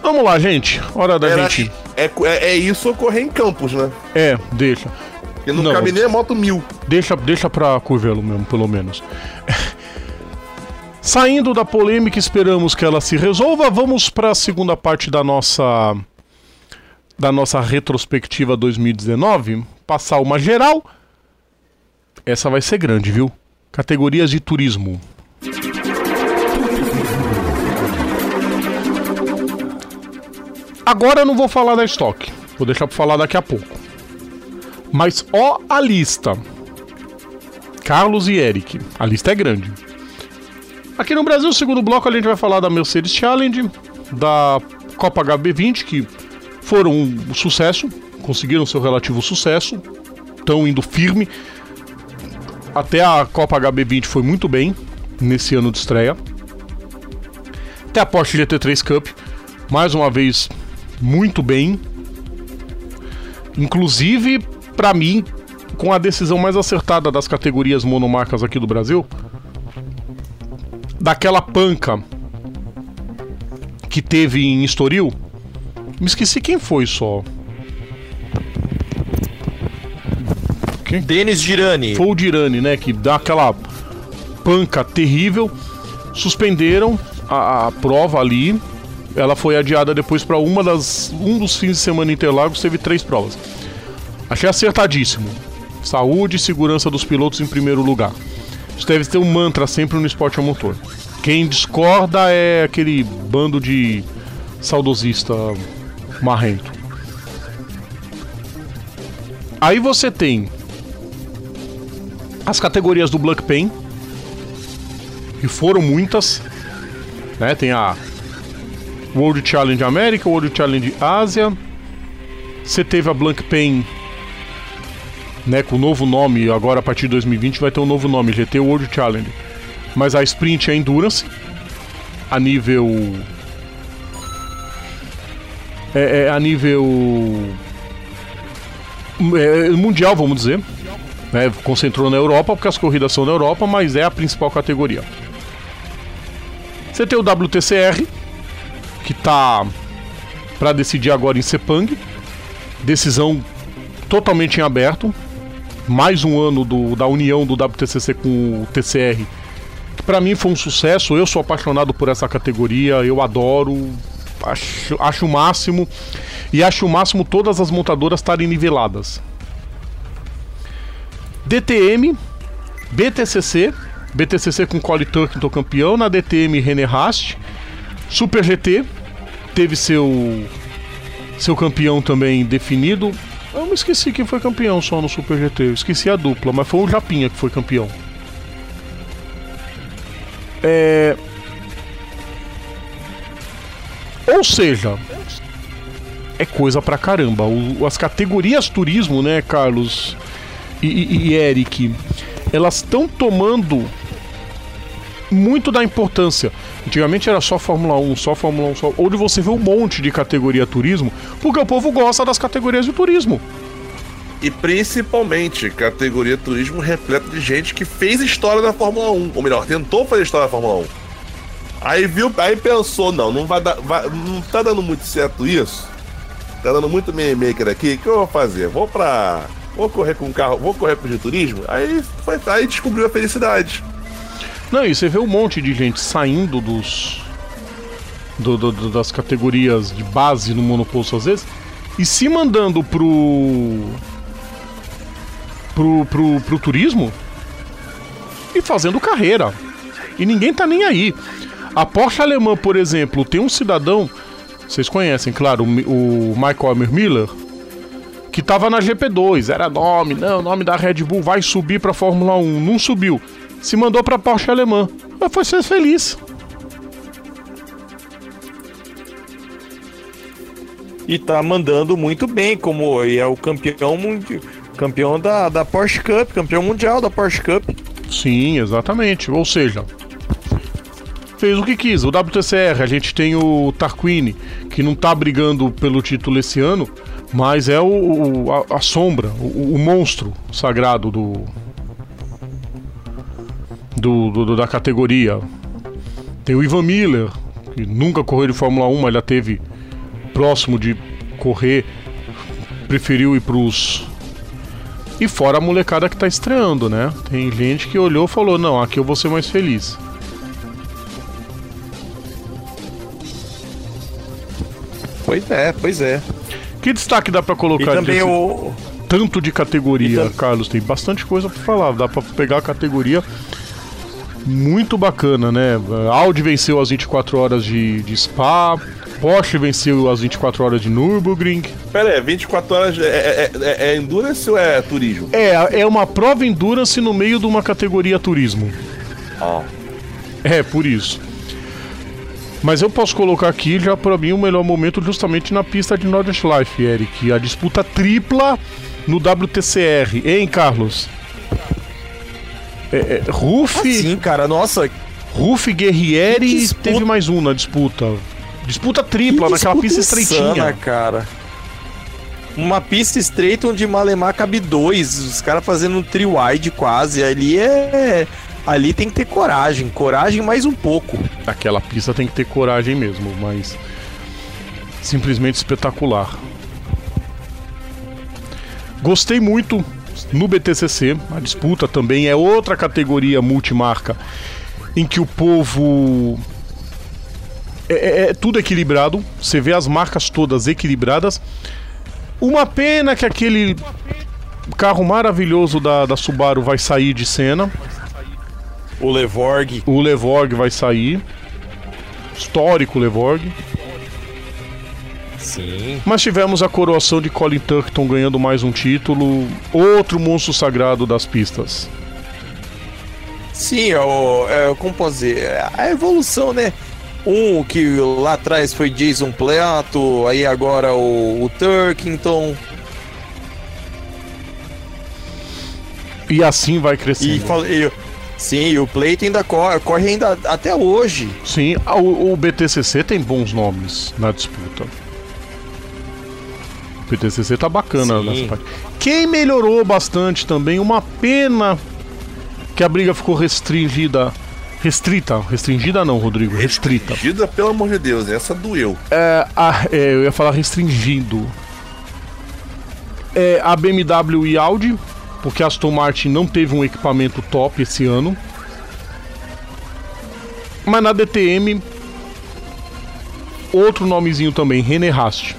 Vamos lá, gente. Hora da Era, gente. É, é, é, isso ocorrer em campos, né? É, deixa. Porque não, não cabe nem a moto mil. Deixa, deixa pra Curvelo mesmo, pelo menos. *laughs* Saindo da polêmica, esperamos que ela se resolva. Vamos para a segunda parte da nossa da nossa retrospectiva 2019, passar uma geral. Essa vai ser grande, viu? Categorias de turismo. Agora eu não vou falar da estoque, vou deixar para falar daqui a pouco. Mas ó a lista. Carlos e Eric. A lista é grande. Aqui no Brasil, segundo bloco, a gente vai falar da Mercedes Challenge, da Copa HB20, que foram um sucesso, conseguiram seu relativo sucesso, estão indo firme. Até a Copa HB20 foi muito bem nesse ano de estreia. Até a Porsche GT3 Cup, mais uma vez, muito bem. Inclusive, para mim, com a decisão mais acertada das categorias monomarcas aqui do Brasil, daquela panca que teve em Estoril. Me esqueci quem foi só. Quem? Denis Girani. Foi o Girani, né? Que dá aquela panca terrível. Suspenderam a, a prova ali. Ela foi adiada depois para uma das um dos fins de semana em Interlagos teve três provas. Achei acertadíssimo. Saúde e segurança dos pilotos em primeiro lugar. Isso deve ter um mantra sempre no esporte a motor. Quem discorda é aquele bando de saudosista marrento. Aí você tem as categorias do Black Pain, que foram muitas. Né? Tem a World Challenge América, World Challenge Ásia. Você teve a Blank Pain né, com o novo nome, agora a partir de 2020 vai ter um novo nome, GT World Challenge. Mas a sprint é endurance a nível é, é a nível é, mundial, vamos dizer. Né, concentrou na Europa porque as corridas são na Europa, mas é a principal categoria. Você tem o WTCR que tá para decidir agora em Sepang. Decisão totalmente em aberto mais um ano do, da união do WTCC com o TCR, que para mim foi um sucesso. Eu sou apaixonado por essa categoria, eu adoro, acho, acho o máximo. E acho o máximo todas as montadoras estarem niveladas. DTM, BTCC, BTCC com Collie Turkington campeão, na DTM René Rast, Super GT teve seu seu campeão também definido. Eu me esqueci quem foi campeão só no Super GT. Eu esqueci a dupla, mas foi o Japinha que foi campeão. É... Ou seja, é coisa pra caramba. O, as categorias turismo, né, Carlos e, e, e Eric, elas estão tomando muito da importância. Antigamente era só Fórmula 1, só Fórmula 1, só. Hoje você vê um monte de categoria turismo, porque o povo gosta das categorias de turismo. E principalmente categoria turismo repleta de gente que fez história na Fórmula 1, ou melhor, tentou fazer história na Fórmula 1. Aí viu, aí pensou, não, não vai dar, vai, não tá dando muito certo isso. Tá dando muito maker aqui, o que eu vou fazer? Vou pra. Vou correr com um carro, vou correr com o de turismo? Aí, foi, aí descobriu a felicidade. Não, e você vê um monte de gente saindo dos. Do, do, do, das categorias de base no monoposto às vezes e se mandando pro. pro, pro, pro turismo e fazendo carreira. E ninguém tá nem aí. A Porsche alemã, por exemplo, tem um cidadão, vocês conhecem, claro, o, o Michael Miller, que tava na GP2, era nome, não, nome da Red Bull, vai subir pra Fórmula 1, não subiu. Se mandou pra Porsche alemã. Mas foi ser feliz. E tá mandando muito bem, como é o campeão campeão da, da Porsche Cup, campeão mundial da Porsche Cup. Sim, exatamente. Ou seja, fez o que quis. O WTCR, a gente tem o Tarquini, que não tá brigando pelo título esse ano, mas é o, o a, a, sombra, o, o, monstro sagrado do, do, do, da categoria. Tem o Ivan Miller, que nunca correu de Fórmula 1, mas já teve próximo de correr, preferiu ir pros. E fora a molecada que tá estreando, né? Tem gente que olhou e falou: não, aqui eu vou ser mais feliz. Pois é, pois é. Que destaque dá para colocar? E também o tanto de categoria, Carlos, tem bastante coisa para falar. Dá para pegar a categoria muito bacana, né? Audi venceu as 24 horas de, de Spa, Porsche venceu as 24 horas de Nürburgring. Pera aí, 24 horas é, é, é, é, Endurance ou é turismo? É, é uma prova Endurance no meio de uma categoria turismo. Ah. É, por isso. Mas eu posso colocar aqui já para mim o melhor momento justamente na pista de Nordschleife, Eric. A disputa tripla no WTCR, hein, Carlos? É, é, Ruf. Ah, sim, cara, nossa. Ruf Guerrieri teve mais um na disputa. Disputa tripla que naquela pista estreitinha. Insana, cara. Uma pista estreita onde Malemar cabe dois. Os caras fazendo um tri-wide quase. Ali é ali tem que ter coragem, coragem mais um pouco. Aquela pista tem que ter coragem mesmo, mas simplesmente espetacular. Gostei muito no BTCC, a disputa também é outra categoria multimarca em que o povo é, é, é tudo equilibrado, você vê as marcas todas equilibradas. Uma pena que aquele carro maravilhoso da, da Subaru vai sair de cena, o Levorg. O Levorg vai sair. Histórico Levorg. Sim. Mas tivemos a coroação de Colin Turkton ganhando mais um título. Outro monstro sagrado das pistas. Sim, é o, é, como posso dizer, a evolução, né? Um que lá atrás foi Jason Plato, aí agora o, o Turkington. E assim vai crescendo. E, e, Sim, o Pleito ainda corre, corre ainda até hoje. Sim, o, o BTCC tem bons nomes na disputa. O BTCC tá bacana Sim. nessa parte. Quem melhorou bastante também, uma pena que a briga ficou restringida. Restrita, restringida não, Rodrigo, restrita. Restringida, pelo amor de Deus, essa doeu. É, a, é, eu ia falar restringido. É, a BMW e Audi porque a Aston Martin não teve um equipamento top esse ano. Mas na DTM, outro nomezinho também, René Rast.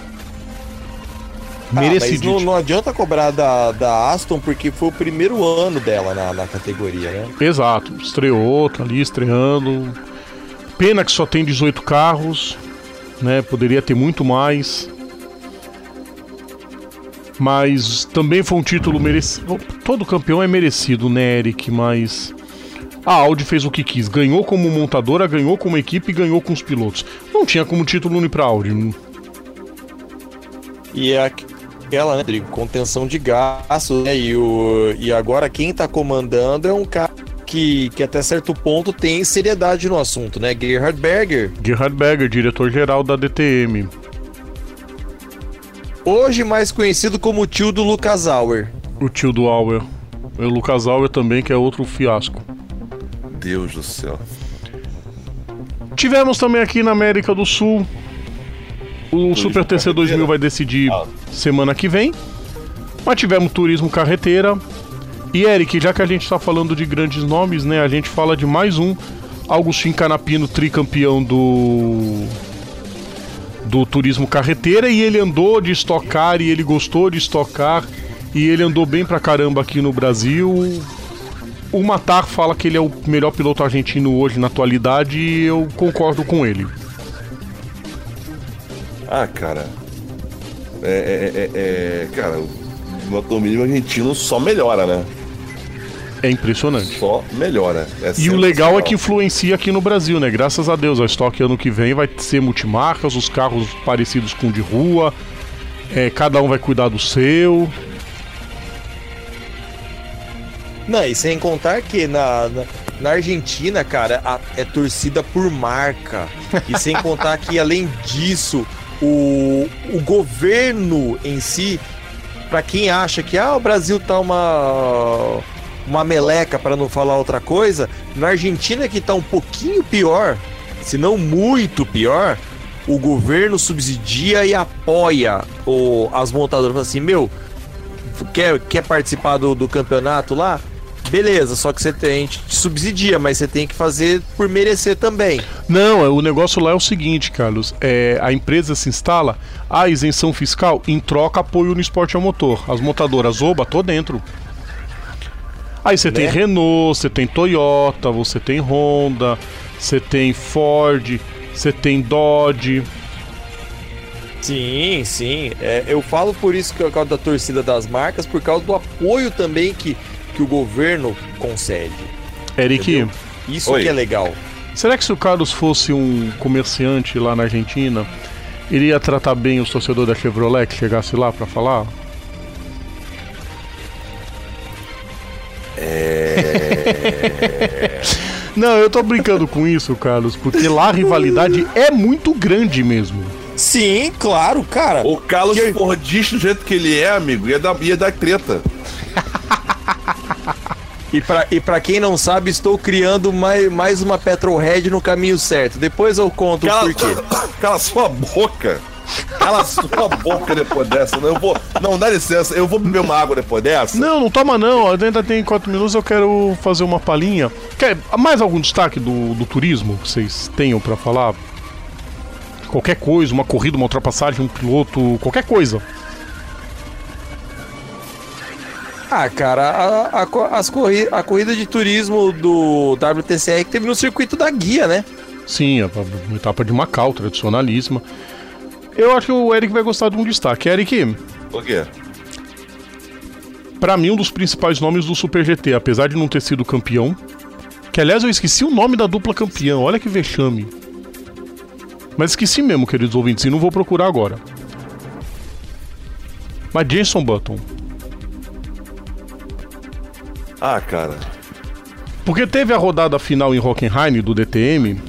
Ah, mas não, não, adianta cobrar da, da Aston porque foi o primeiro ano dela na, na categoria, né? Exato, estreou, tá ali estreando. Pena que só tem 18 carros, né? Poderia ter muito mais. Mas também foi um título merecido. Todo campeão é merecido, né, Eric? Mas. A Audi fez o que quis. Ganhou como montadora, ganhou como equipe e ganhou com os pilotos. Não tinha como título unir pra Audi. E é aquela, né, Rodrigo? Contenção de gasto, né? E, o, e agora quem tá comandando é um cara que, que até certo ponto tem seriedade no assunto, né? Gerhard Berger. Gerhard Berger, diretor-geral da DTM. Hoje mais conhecido como o tio do Lucas Auer. O tio do Auer. O Lucas Auer também, que é outro fiasco. Deus do céu. Tivemos também aqui na América do Sul. O Super TC 2000 vai decidir ah. semana que vem. Mas tivemos turismo carreteira. E Eric, já que a gente está falando de grandes nomes, né? A gente fala de mais um. Augustin Canapino, tricampeão do do turismo carreteira e ele andou de estocar e ele gostou de estocar e ele andou bem pra caramba aqui no Brasil. O Matar fala que ele é o melhor piloto argentino hoje na atualidade e eu concordo com ele. Ah, cara. É, é, é, é cara, o automobilismo argentino só melhora, né? É impressionante. Só melhora. É e o legal é que influencia aqui no Brasil, né? Graças a Deus, a estoque ano que vem vai ser multimarcas, os carros parecidos com de rua, é, cada um vai cuidar do seu. Não, e sem contar que na, na, na Argentina, cara, a, é torcida por marca. E sem contar que, além disso, o, o governo em si, para quem acha que ah, o Brasil tá uma uma meleca para não falar outra coisa, na Argentina que está um pouquinho pior, se não muito pior, o governo subsidia e apoia o, as montadoras. Assim, meu, quer, quer participar do, do campeonato lá? Beleza, só que você tem, a gente te subsidia, mas você tem que fazer por merecer também. Não, é, o negócio lá é o seguinte, Carlos. É, a empresa se instala, a isenção fiscal, em troca apoio no esporte ao motor. As montadoras Oba, tô dentro. Aí você né? tem Renault, você tem Toyota, você tem Honda, você tem Ford, você tem Dodge. Sim, sim. É, eu falo por isso que é por causa da torcida das marcas, por causa do apoio também que, que o governo concede. Eric, entendeu? isso Oi. que é legal. Será que se o Carlos fosse um comerciante lá na Argentina, iria tratar bem os torcedores da Chevrolet que chegasse lá para falar? É... Não, eu tô brincando com isso, Carlos, porque lá a rivalidade é muito grande mesmo. Sim, claro, cara. O Carlos que... Fordista, do jeito que ele é, amigo, ia dar, ia dar treta. E pra, e pra quem não sabe, estou criando mais, mais uma Petrolhead no caminho certo. Depois eu conto cala, o porquê. *coughs* Cala sua boca. Cala sua boca depois dessa. Não, eu vou. Não, dá licença, eu vou beber uma água depois dessa. Não, não toma não. Ainda tem quatro minutos, eu quero fazer uma palhinha. Quer mais algum destaque do, do turismo que vocês tenham para falar? Qualquer coisa, uma corrida, uma ultrapassagem, um piloto, qualquer coisa. Ah, cara, a, a, as corri a corrida de turismo do WTCR que teve no circuito da guia, né? Sim, a, a etapa de Macau, tradicionalíssima. Eu acho que o Eric vai gostar de um destaque. Eric. O quê? Pra mim, um dos principais nomes do Super GT, apesar de não ter sido campeão. Que aliás eu esqueci o nome da dupla campeão, olha que vexame. Mas esqueci mesmo, queridos ouvintes, e não vou procurar agora. Mas Jason Button. Ah, cara. Porque teve a rodada final em Hockenheim do DTM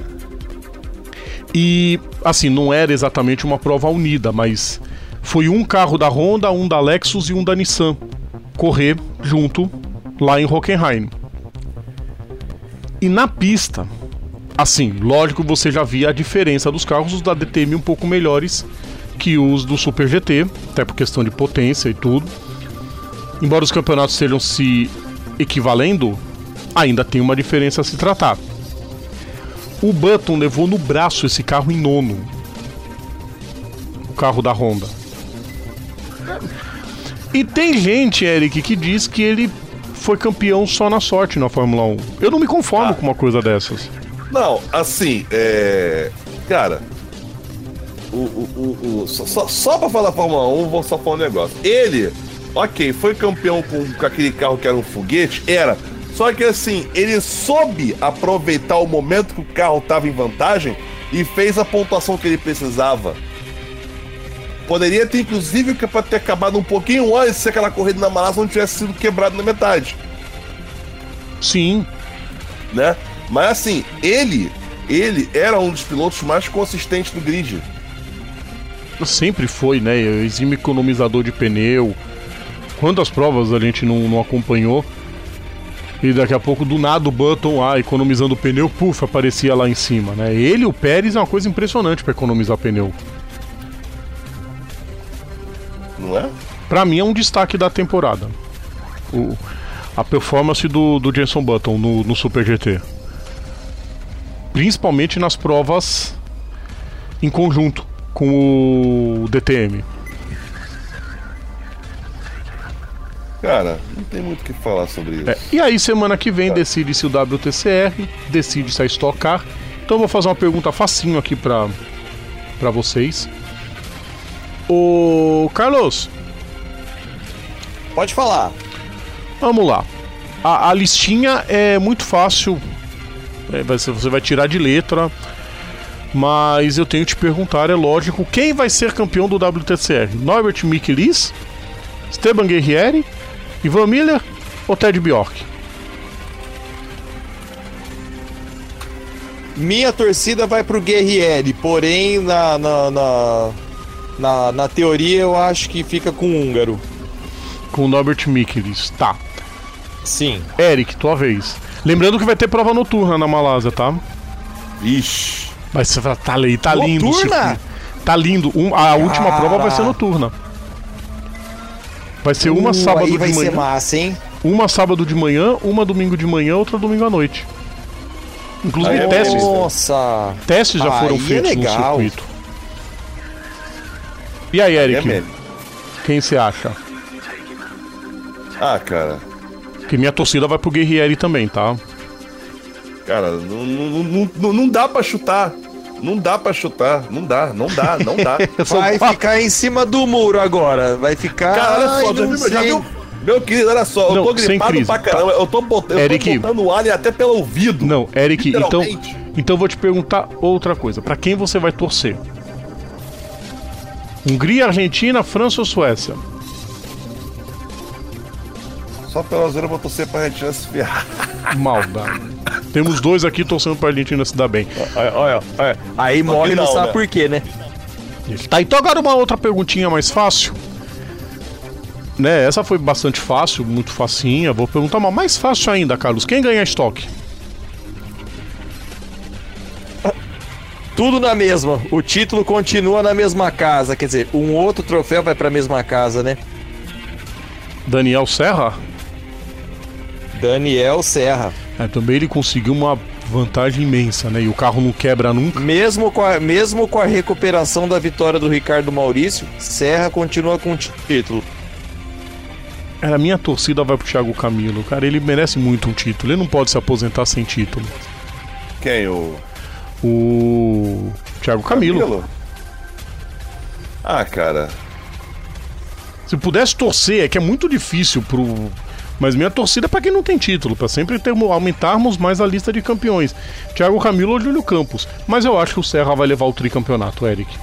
e, assim, não era exatamente uma prova unida, mas foi um carro da Honda, um da Lexus e um da Nissan correr junto lá em Hockenheim. E na pista, assim, lógico você já via a diferença dos carros, os da DTM um pouco melhores que os do Super GT, até por questão de potência e tudo. Embora os campeonatos estejam se equivalendo, ainda tem uma diferença a se tratar. O Button levou no braço esse carro em nono. O carro da Honda. E tem gente, Eric, que diz que ele foi campeão só na sorte na Fórmula 1. Eu não me conformo ah. com uma coisa dessas. Não, assim, é. Cara, o, o, o, o, só, só pra falar Fórmula 1, vou só falar um negócio. Ele, ok, foi campeão com, com aquele carro que era um foguete? Era. Só que assim, ele soube aproveitar o momento que o carro estava em vantagem e fez a pontuação que ele precisava. Poderia ter, inclusive, que ter acabado um pouquinho antes se aquela corrida na Malásia não tivesse sido quebrada na metade. Sim. né? Mas assim, ele, ele era um dos pilotos mais consistentes do grid. Sempre foi, né? Exime economizador de pneu. Quantas provas a gente não, não acompanhou? E daqui a pouco, do nada, o Button, ah, economizando pneu, puf, aparecia lá em cima, né? Ele e o Pérez é uma coisa impressionante para economizar pneu. Não é? Pra mim é um destaque da temporada. O, a performance do, do Jenson Button no, no Super GT. Principalmente nas provas em conjunto com o DTM. Cara, não tem muito o que falar sobre isso. É, e aí, semana que vem, decide-se o WTCR, decide-se a Stock Car. Então, eu vou fazer uma pergunta facinho aqui pra, pra vocês. Ô, Carlos, Pode falar. vamos lá. A, a listinha é muito fácil. É, você vai tirar de letra. Mas eu tenho que te perguntar, é lógico, quem vai ser campeão do WTCR? Norbert Michelis? Esteban Guerrieri? Ivan Miller ou Ted Bjork? Minha torcida vai pro Guerrieri, porém, na, na, na, na, na teoria, eu acho que fica com o húngaro. Com o Norbert Michelis. Tá. Sim. Eric, tua vez. Lembrando que vai ter prova noturna na Malásia, tá? Ixi. Vai ser, tá, tá lindo. Noturna? Tá lindo. Um- a última Cara. prova vai ser noturna. Vai ser uma Uh, sábado aí de vai manhã. ser massa, hein? Uma sábado de manhã, uma domingo de manhã, outra domingo à noite. Inclusive Aí é testes. Nossa. Testes já foram Aí é feitos no legal. circuito. E aí, É Eric, mesmo. quem você acha? Ah, cara. Porque minha torcida vai pro Guerrieri também, tá? Cara, não, não, não, não, não dá pra chutar. Não dá pra chutar. Não dá, não dá, não dá. *laughs* Vai ficar em cima do muro agora. Vai ficar. Cara, olha só, Ai, já viu, já viu? Meu querido, olha só, Não, eu tô sem gripado crise. pra caramba. Eu tô botando, eu Eric. tô botando alho até pelo ouvido. Não, Eric, então, então eu vou te perguntar outra coisa. Pra quem você vai torcer? Hungria, Argentina, França ou Suécia? Só pela zoeira eu vou torcer pra Argentina se ferrar. Maldade. Temos dois aqui torcendo pra Argentina se dar bem. Olha, olha, olha. Aí morre e não não, sabe né? por quê, né? Tá, então agora uma outra perguntinha mais fácil. Né, essa foi bastante fácil, muito facinha. Vou perguntar uma mais fácil ainda, Carlos. Quem ganha estoque? Tudo na mesma. O título continua na mesma casa. Quer dizer, um outro troféu vai pra mesma casa, né? Daniel Serra? Daniel Serra. É, também ele conseguiu uma vantagem imensa, né? E o carro não quebra nunca. Mesmo com, a, mesmo com a recuperação da vitória do Ricardo Maurício, Serra continua com o título. Cara, a minha torcida vai pro Thiago Camilo. Cara, ele merece muito um título. Ele não pode se aposentar sem título. Quem? O O Thiago Camilo. Ah, cara. Se pudesse torcer, é que é muito difícil pro. Mas minha torcida é pra quem não tem título, pra sempre termo- aumentarmos mais a lista de campeões. Thiago Camilo ou Júlio Campos. Mas eu acho que o Serra vai levar o tricampeonato, Eric.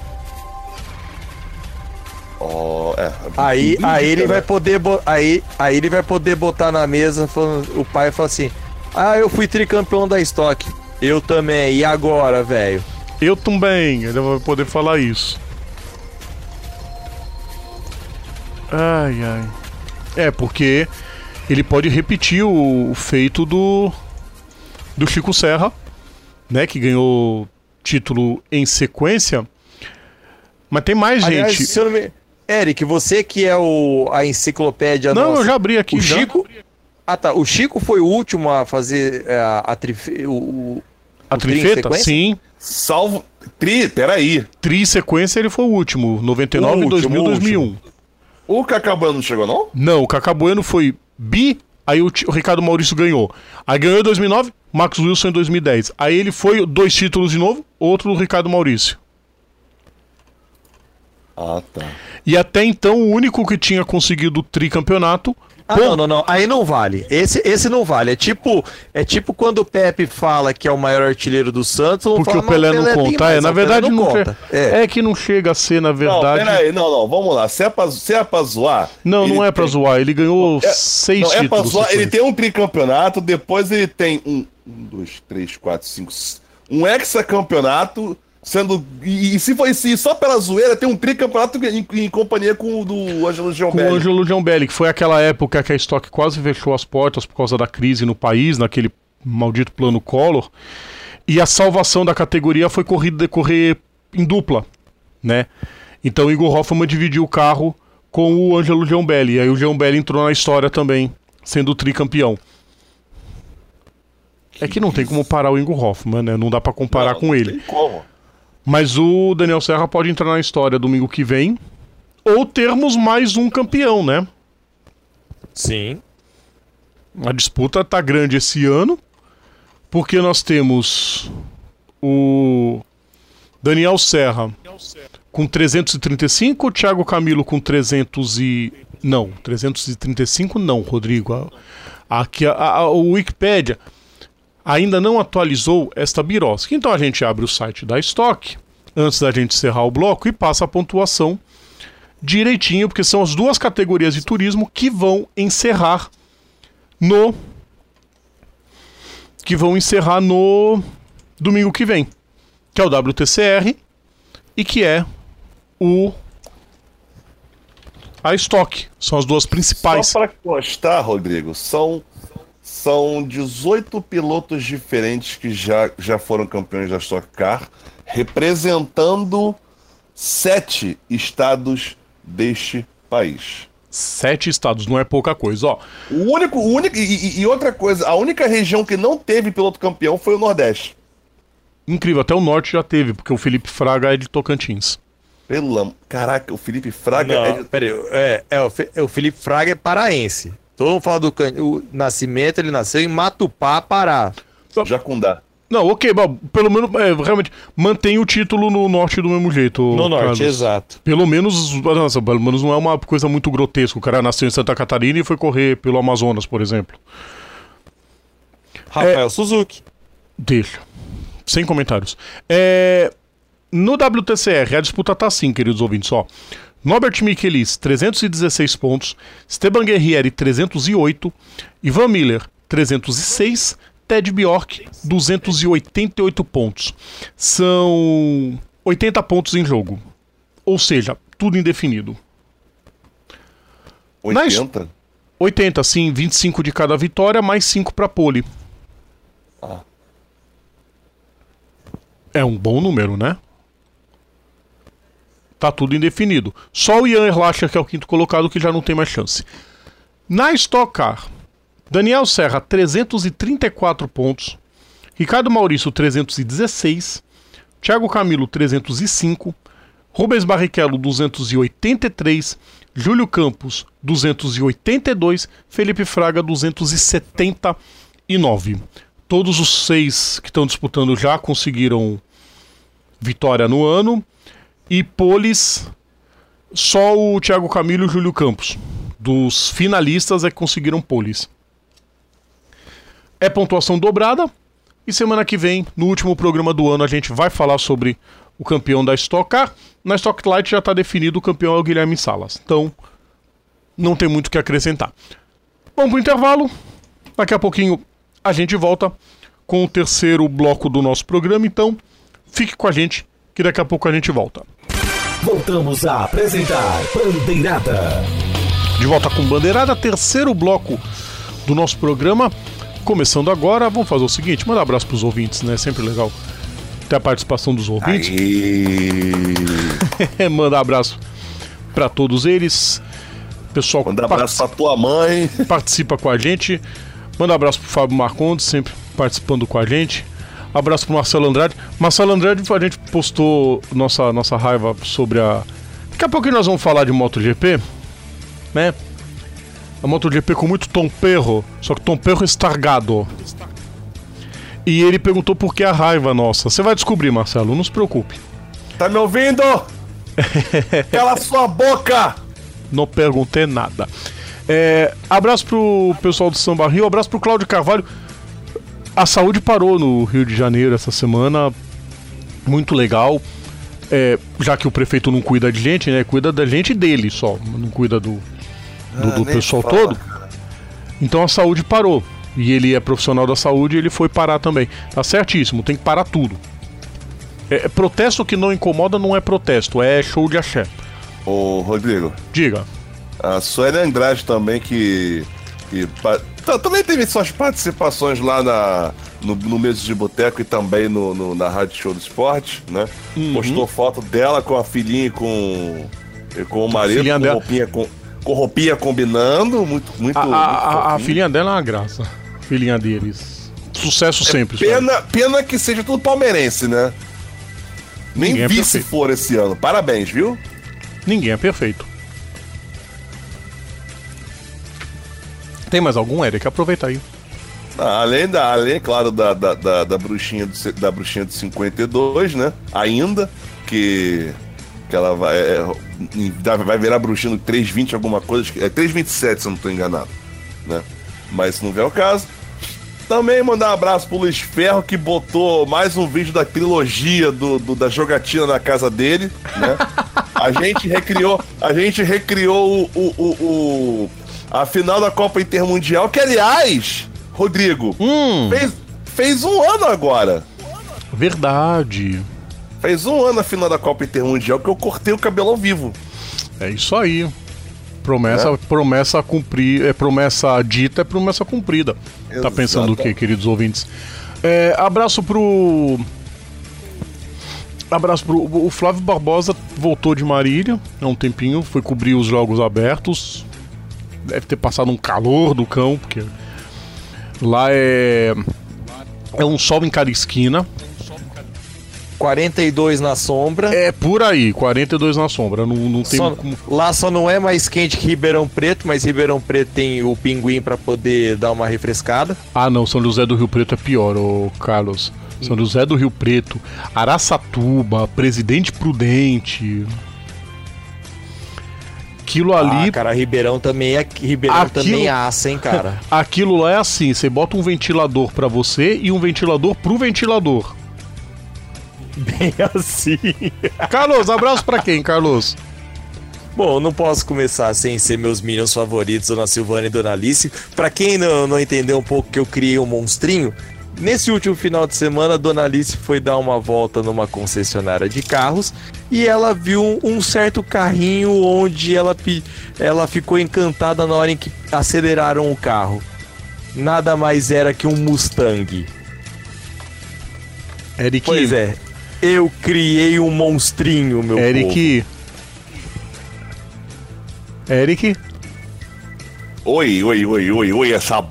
Ó, é. Aí, tudo aí ele né? vai poder aí, aí ele vai poder botar na mesa falando, o pai fala assim: "Ah, eu fui tricampeão da Stock. Eu também. E agora, velho?" Eu também, ele vai poder falar isso. Ai, ai. É, porque ele pode repetir o, o feito do do Chico Serra, né, que ganhou título em sequência. Mas tem mais Aliás, gente. se eu não me... Eric, você que é o a enciclopédia Não, nossa. eu já abri aqui O já. Chico Ah, tá. O Chico foi o último a fazer é, a, a trife... o, o, A trifeta? Sim. Salvo. Tri, peraí. Tri sequência ele foi o último, 99, O último, 2000, o 2001. O Cacabano não chegou, não? Não, o Cacá Bueno foi bi, aí o, o Ricardo Maurício ganhou. Aí ganhou em 2009, Max Wilson em 2010. Aí ele foi dois títulos de novo, outro do Ricardo Maurício. Ah, tá. E até então o único que tinha conseguido o tricampeonato. Ah, não, não, não. Aí não vale. Esse, esse não vale. É tipo, é tipo quando o Pepe fala que é o maior artilheiro do Santos. Porque falar, o Pelé "Mas não conta. mais, É, na o Pelé verdade não, conta. É. é. que não chega a ser, na Não, verdade. peraí, não, não, vamos lá. Se é pra, se é pra zoar. Não, não é pra tem- zoar. Ele ganhou É- seis Não, é pra títulos. zoar. Ele tem um tricampeonato, depois ele tem um Um, dois, três, quatro, cinco. Um hexacampeonato. Sendo. E, e se foi se só pela zoeira, tem um tricampeonato em, em companhia com o do Ângelo Com o Ângelo Giambelli, que foi aquela época que a Stock quase fechou as portas por causa da crise no país, naquele maldito plano Collor. E a salvação da categoria foi corrida decorrer em dupla, né? Então o Igor Hoffman dividiu o carro com o Ângelo Giambelli. E aí o Giambelli entrou na história também, sendo tricampeão. É que não tem como parar o Igor Hoffman, né? Não dá pra comparar Não, com não ele. tem como. Mas o Daniel Serra pode entrar na história domingo que vem. Ou termos mais um campeão, né? Sim. A disputa tá grande esse ano. Porque nós temos o Daniel Serra com 335, o Thiago Camilo com 300 e... Não, 335 não, Rodrigo. Aqui, a, a, o Wikipedia ainda não atualizou esta birosca. Então a gente abre o site da Stock, antes da gente encerrar o bloco, e passa a pontuação direitinho, porque são as duas categorias de turismo que vão encerrar no que vão encerrar no domingo que vem, que é o WTCR e que é o a Stock. São as duas principais. Só para constar, Rodrigo, são, são 18 pilotos diferentes que já, já foram campeões da Stock Car, representando sete estados deste país. Sete estados, não é pouca coisa, ó. O único, o único e, e- outra coisa, a única região que não teve piloto campeão foi o Nordeste. Incrível, até o norte já teve, porque o Felipe Fraga é de Tocantins. Pelo Caraca, o Felipe Fraga Não, é de... peraí, é, é, o Fe- é, o Felipe Fraga é paraense. Todo mundo fala do can- o nascimento, ele nasceu em Matupá, Pará. Jacundá. Não, ok, bom, pelo menos, é, realmente, mantém o título no norte do mesmo jeito. No norte, Carlos. exato. Pelo menos, nossa, pelo menos não é uma coisa muito grotesca. O cara nasceu em Santa Catarina e foi correr pelo Amazonas, por exemplo. Rafael Suzuki. Deixa. Sem comentários. É, No WTCR, a disputa tá assim, queridos ouvintes, ó. Norbert Michelis, 316 pontos. Esteban Guerrieri, 308. Ivan Miller, 306. Ted Bjork, 288 pontos. São 80 pontos em jogo. Ou seja, tudo indefinido. Na his- 80? 80, sim, 25 de cada vitória, mais 5 para pole. Ah. É um bom número, né? Tá tudo indefinido. Só o Ian Erlacher, que é o quinto colocado, que já não tem mais chance. Na Stock Car, Daniel Serra, 334 pontos. Ricardo Maurício, 316. Thiago Camilo, 305. Rubens Barrichello, 283. Júlio Campos, 282. Felipe Fraga, 279. Todos os seis que estão disputando já conseguiram vitória no ano. E poles, só o Thiago Camilo e o Júlio Campos. Dos finalistas é que conseguiram poles. É pontuação dobrada. E semana que vem, no último programa do ano, a gente vai falar sobre o campeão da Stock Car. Na Stock Light já está definido o campeão é o Guilherme Salas. Então, não tem muito o que acrescentar. Vamos pro intervalo. Daqui a pouquinho a gente volta com o terceiro bloco do nosso programa. Então, fique com a gente, que daqui a pouco a gente volta. Voltamos a apresentar Bandeirada. De volta com Bandeirada, terceiro bloco do nosso programa. Começando agora, vamos fazer o seguinte: mandar abraço pros ouvintes, né? Sempre legal ter a participação dos ouvintes. *laughs* Mandar abraço para todos eles. Pessoal Manda que abraço pra tua mãe. participa com a gente. Manda abraço pro Fábio Marcondes, sempre participando com a gente. Abraço pro Marcelo Andrade. Marcelo Andrade, a gente postou nossa, nossa raiva sobre a. Daqui a pouco nós vamos falar de MotoGP, né? A MotoGP com muito tom perro, só que tom perro estargado. E ele perguntou por que a raiva nossa. Você vai descobrir, Marcelo, não se preocupe. Tá me ouvindo? *laughs* Cala sua boca! Não perguntei nada. É, abraço pro pessoal do Samba Rio, abraço pro Cláudio Carvalho. A saúde parou no Rio de Janeiro essa semana. Muito legal. É, já que o prefeito não cuida de gente, né? Cuida da gente dele só. Não cuida do, do, Ah, do pessoal fala, todo. Então a saúde parou. E ele é profissional da saúde e ele foi parar também. Tá certíssimo, tem que parar tudo. É, é protesto que não incomoda não é protesto, é show de axé. Ô, Rodrigo, Diga. a Sueli Andrade também, que. que tá- também teve suas participações lá na, no, no Mesa de Boteco e também no, no- na Rádio Show do Esporte, né? Uhum. Postou foto dela com a filhinha e com, e com o marido, com dela. roupinha, com, com roupinha combinando, muito, muito. A, muito a- a filhinha dela é uma graça. Filhinha deles. Sucesso sempre. Sueli. Pena, pena que seja tudo palmeirense, né? Nem Ninguém é vice perfeito. for esse ano. Parabéns, viu? Ninguém é perfeito. Tem mais algum, Eric? Aproveita aí. Ah, Além, da, além, claro, da, da, da, da bruxinha do, da bruxinha de 52, né? Ainda, que, que ela vai, é, vai virar bruxinha no 320 alguma coisa, é 327 se eu não estou enganado, né? Mas se não vier o caso. Também mandar um abraço pro Luiz Ferro, que botou mais um vídeo da trilogia do, do- da jogatina na casa dele, né? A gente recriou, a gente recriou o, o, o- o- a final da Copa Intermundial, que aliás, Rodrigo, Hum, fez, fez um ano agora. verdade. Fez um ano a final da Copa Intermundial que eu cortei o cabelo ao vivo. É isso aí. Promessa, É? promessa a cumprir, é promessa dita, é promessa cumprida. Tá pensando o que, queridos ouvintes? É, abraço pro. Abraço pro. O Flávio Barbosa voltou de Marília há um tempinho, foi cobrir os jogos abertos. Deve ter passado um calor do cão, porque lá é. É um sol em cada esquina. 42 na sombra. É por aí, 42 na sombra. Não, não tem Só- como. lá só não é mais quente que Ribeirão Preto, mas Ribeirão Preto tem o pinguim pra poder dar uma refrescada. Ah, não, São José do Rio Preto é pior, ô Carlos. São José do Rio Preto, Araçatuba, Presidente Prudente. Aquilo ali, Ah, cara, Ribeirão também é Ribeirão Aquilo- também assa, hein, cara. aquilo lá é assim, você bota um ventilador pra você e um ventilador pro ventilador. Bem *laughs* assim. Carlos, abraço pra quem, Carlos? Bom, não posso começar sem ser meus minions favoritos, Dona Silvana e Dona Alice. Pra quem não, não entendeu um pouco que eu criei um monstrinho, nesse último final de semana, a Dona Alice foi dar uma volta numa concessionária de carros e ela viu um certo carrinho onde ela, ela ficou encantada na hora em que aceleraram o carro. Nada mais era que um Mustang. Eric. Pois é, eu criei um monstrinho, meu povo. Eric. Eric. Oi, oi, oi, oi, oi, essa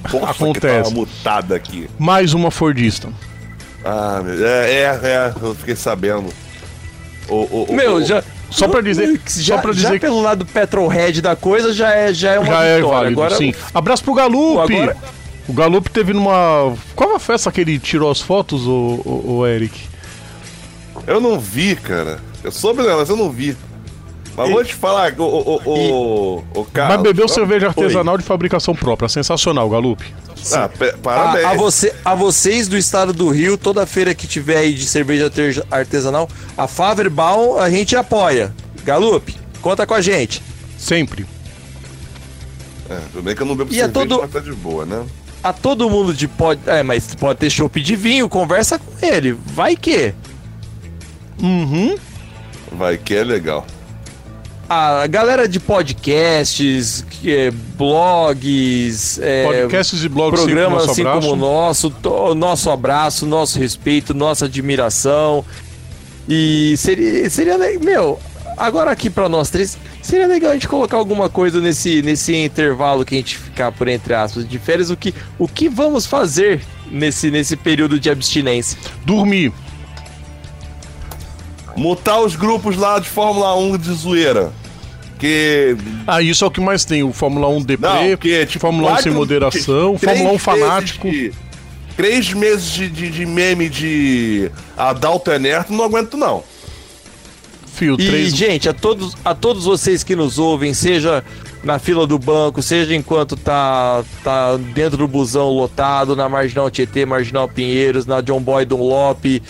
bosta que Acontece. tava mutada aqui. Mais uma Fordista. Ah, meu- é, é, é, eu fiquei sabendo. O, o, o- Meu, o- já. Só pra dizer- Já, só pra já dizer que- pelo lado petrolhead da coisa já é, já é uma Já é vitória. válido, Agora, sim. Abraço pro Galupe. Agora- O Galupe teve numa. Qual a festa que ele tirou as fotos, o, o, o Eric? Eu não vi, cara. Eu soube, né, mas eu não vi. Mas vou te falar, o, o, o, o, o Carlos. Mas bebeu cerveja artesanal de fabricação própria. Sensacional, Galupe. Ah, parabéns. A, a você, a vocês do estado do Rio, toda feira que tiver aí de cerveja artes- artesanal, a Faverbal a gente apoia. Galupe, conta com a gente. Sempre. É, tudo bem que eu não bebo E é cerveja, todo- mas tá de boa, né? A todo mundo de pode. É, mas pode ter chopp de vinho, conversa com ele. Vai que. Uhum. Vai que é legal. A galera de podcasts, que é, blogs, é, Podcasts e blogs programas assim abraço. como o nosso, to- nosso abraço, nosso respeito, nossa admiração. E seria, seria meu, agora aqui pra nós três, seria legal a gente colocar alguma coisa nesse, nesse intervalo que a gente ficar por entre aspas de férias, o que, o que vamos fazer nesse, nesse período de abstinência. Dormir. Mutar os grupos lá de Fórmula 1 de zoeira. Que. Ah, isso é o que mais tem. O Fórmula 1 Não, deprê, que tipo. Fórmula 1 sem moderação, Fórmula 1 meses fanático. de- três meses de, de, de meme de Adalto Enerto, não aguento, não. Fio, E, três. gente, a todos, a todos vocês que nos ouvem, seja na fila do banco, seja enquanto tá, tá dentro do busão lotado, na Marginal Tietê, Marginal Pinheiros, na John Boy Dunlop,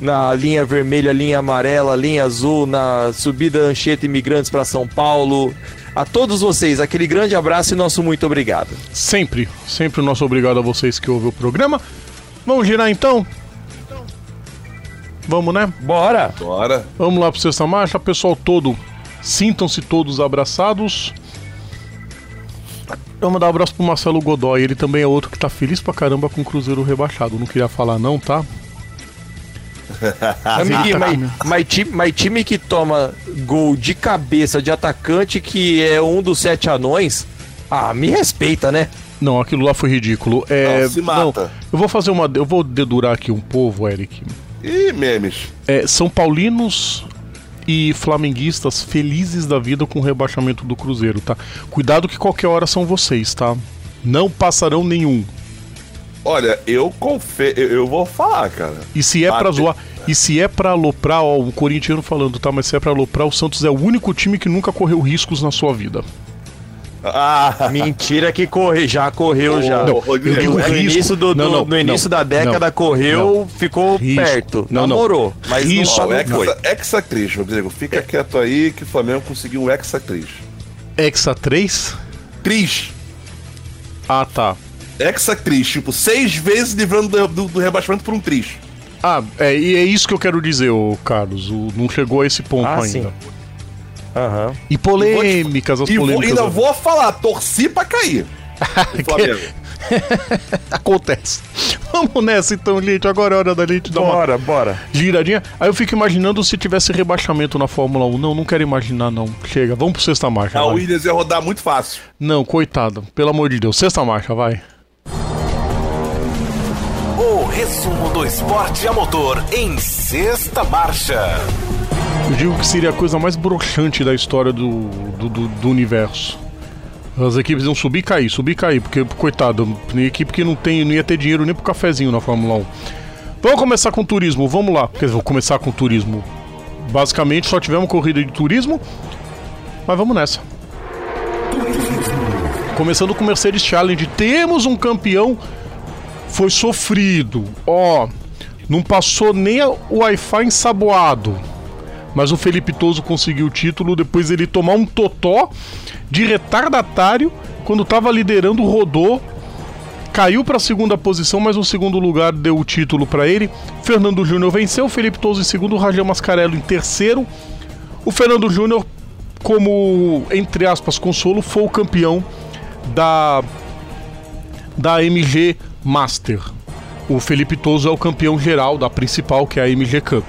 na linha vermelha, linha amarela, linha azul, na subida Anchieta Imigrantes para São Paulo, A todos vocês, aquele grande abraço e nosso muito obrigado. Sempre, sempre o nosso obrigado a vocês que ouvem o programa. Vamos girar então? Vamos, né? Bora! Bora. Vamos lá pro Sexta Marcha, pessoal todo. Sintam-se todos abraçados. Vamos dar um abraço pro Marcelo Godoy, ele também é outro que tá feliz pra caramba com o Cruzeiro rebaixado. Não queria falar não, tá? Amiguinho, mas, mas, time, mas time que toma gol de cabeça de atacante que é um dos sete anões, ah, me respeita, né? Não, aquilo lá foi ridículo. É, Não, se mata. eu vou fazer uma. Eu vou dedurar aqui um povo, Eric. Ih, memes. É, São Paulinos e flamenguistas felizes da vida com o rebaixamento do Cruzeiro, tá? Cuidado que qualquer hora são vocês, tá? Não passarão nenhum. Olha, eu confio. Eu, eu vou falar, cara. E se é pra Bate- zoar, e se é pra aloprar, ó, o corintiano falando, tá? Mas se é pra aloprar, o Santos é o único time que nunca correu riscos na sua vida. Ah, Mentira que corre, já correu já. Não, eu digo No risco. início, do, Não, do- não, no início não, da década não, correu, ficou Risco. perto. Não, não. namorou. Mas Risco. não Ó, falou. o hexa, hexatriz, Rodrigo. Fica quieto aí que o Flamengo conseguiu um hexatriz. Hexa 3? Tris. Ah, tá. Hexatriz, tipo, seis vezes livrando do, do, do rebaixamento por um tris. Ah, é, e é isso que eu quero dizer, ô Carlos. O, não chegou a esse ponto Ah, ainda. sim. Aham. E polêmicas, as E vou, polêmicas. ainda vou falar, torci pra cair. *laughs* *laughs* Acontece. Vamos nessa então, gente. Agora é hora da gente dar uma Bora, bora. giradinha. Aí eu fico imaginando se tivesse rebaixamento na Fórmula 1. Não, não quero imaginar, não. Chega, vamos pro sexta marcha. A vai. Williams ia rodar muito fácil. Não, coitado. Pelo amor de Deus. Sexta marcha, vai. Resumo do esporte a motor em sexta marcha. Eu digo que seria a coisa mais broxante da história do, do, do- do universo. As equipes iam subir e cair, subir e cair, porque, coitado, equipe que não, tem, não ia ter dinheiro nem pro cafezinho na Fórmula 1. Vamos começar com turismo, vamos lá. Quer dizer, vou começar com turismo. Basicamente só tivemos corrida de turismo, mas vamos nessa. Começando com o Mercedes Challenge, temos um campeão, foi sofrido. Ó, não passou nem o Wi-Fi ensaboado. Mas o Felipe Toso conseguiu o título depois ele tomar um totó de retardatário quando estava liderando, rodou, caiu para a segunda posição, mas o segundo lugar deu o título para ele. Fernando Júnior venceu, Felipe Toso em segundo, o Rangel Mascarello em terceiro. O Fernando Júnior, como entre aspas consolo, foi o campeão da da MG Master. O Felipe Toso é o campeão geral da principal, que é a MG Cup.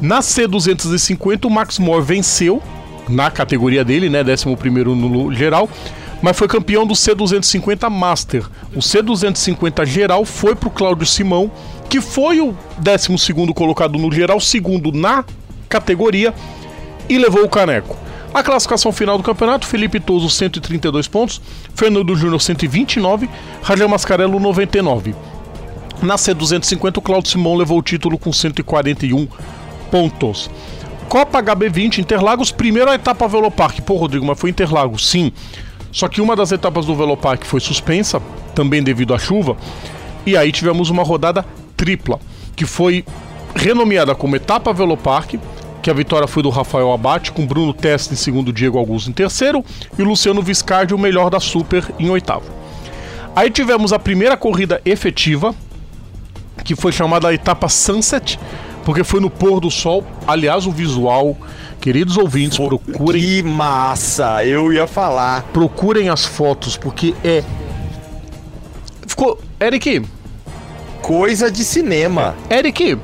Na C250, o Max Moore venceu na categoria dele, né? 11 no geral, mas foi campeão do C250 Master. O C250 geral foi para o Cláudio Simão, que foi o 12 colocado no geral, segundo na categoria, e levou o caneco. A classificação final do campeonato: Felipe Toso 132 pontos, Fernando Júnior 129, Rangel Mascarello 99. Na C250, o Claudio Simão levou o título com 141 pontos. Copa HB20 Interlagos, primeiro a etapa Velopark. Pô, Rodrigo, mas foi Interlagos, sim. Só que uma das etapas do Velopark foi suspensa, também devido à chuva. E aí tivemos uma rodada tripla, que foi renomeada como etapa Velopark, que a vitória foi do Rafael Abate, com Bruno Testa em segundo, Diego Augusto em terceiro, e Luciano Viscardi, o melhor da Super, em oitavo. Aí tivemos a primeira corrida efetiva, que foi chamada etapa Sunset, porque foi no pôr do sol. Aliás, o visual, queridos ouvintes, procurem, Que massa! Eu ia falar. procurem as fotos, porque é. Ficou. Eric, Coisa de cinema. Eric,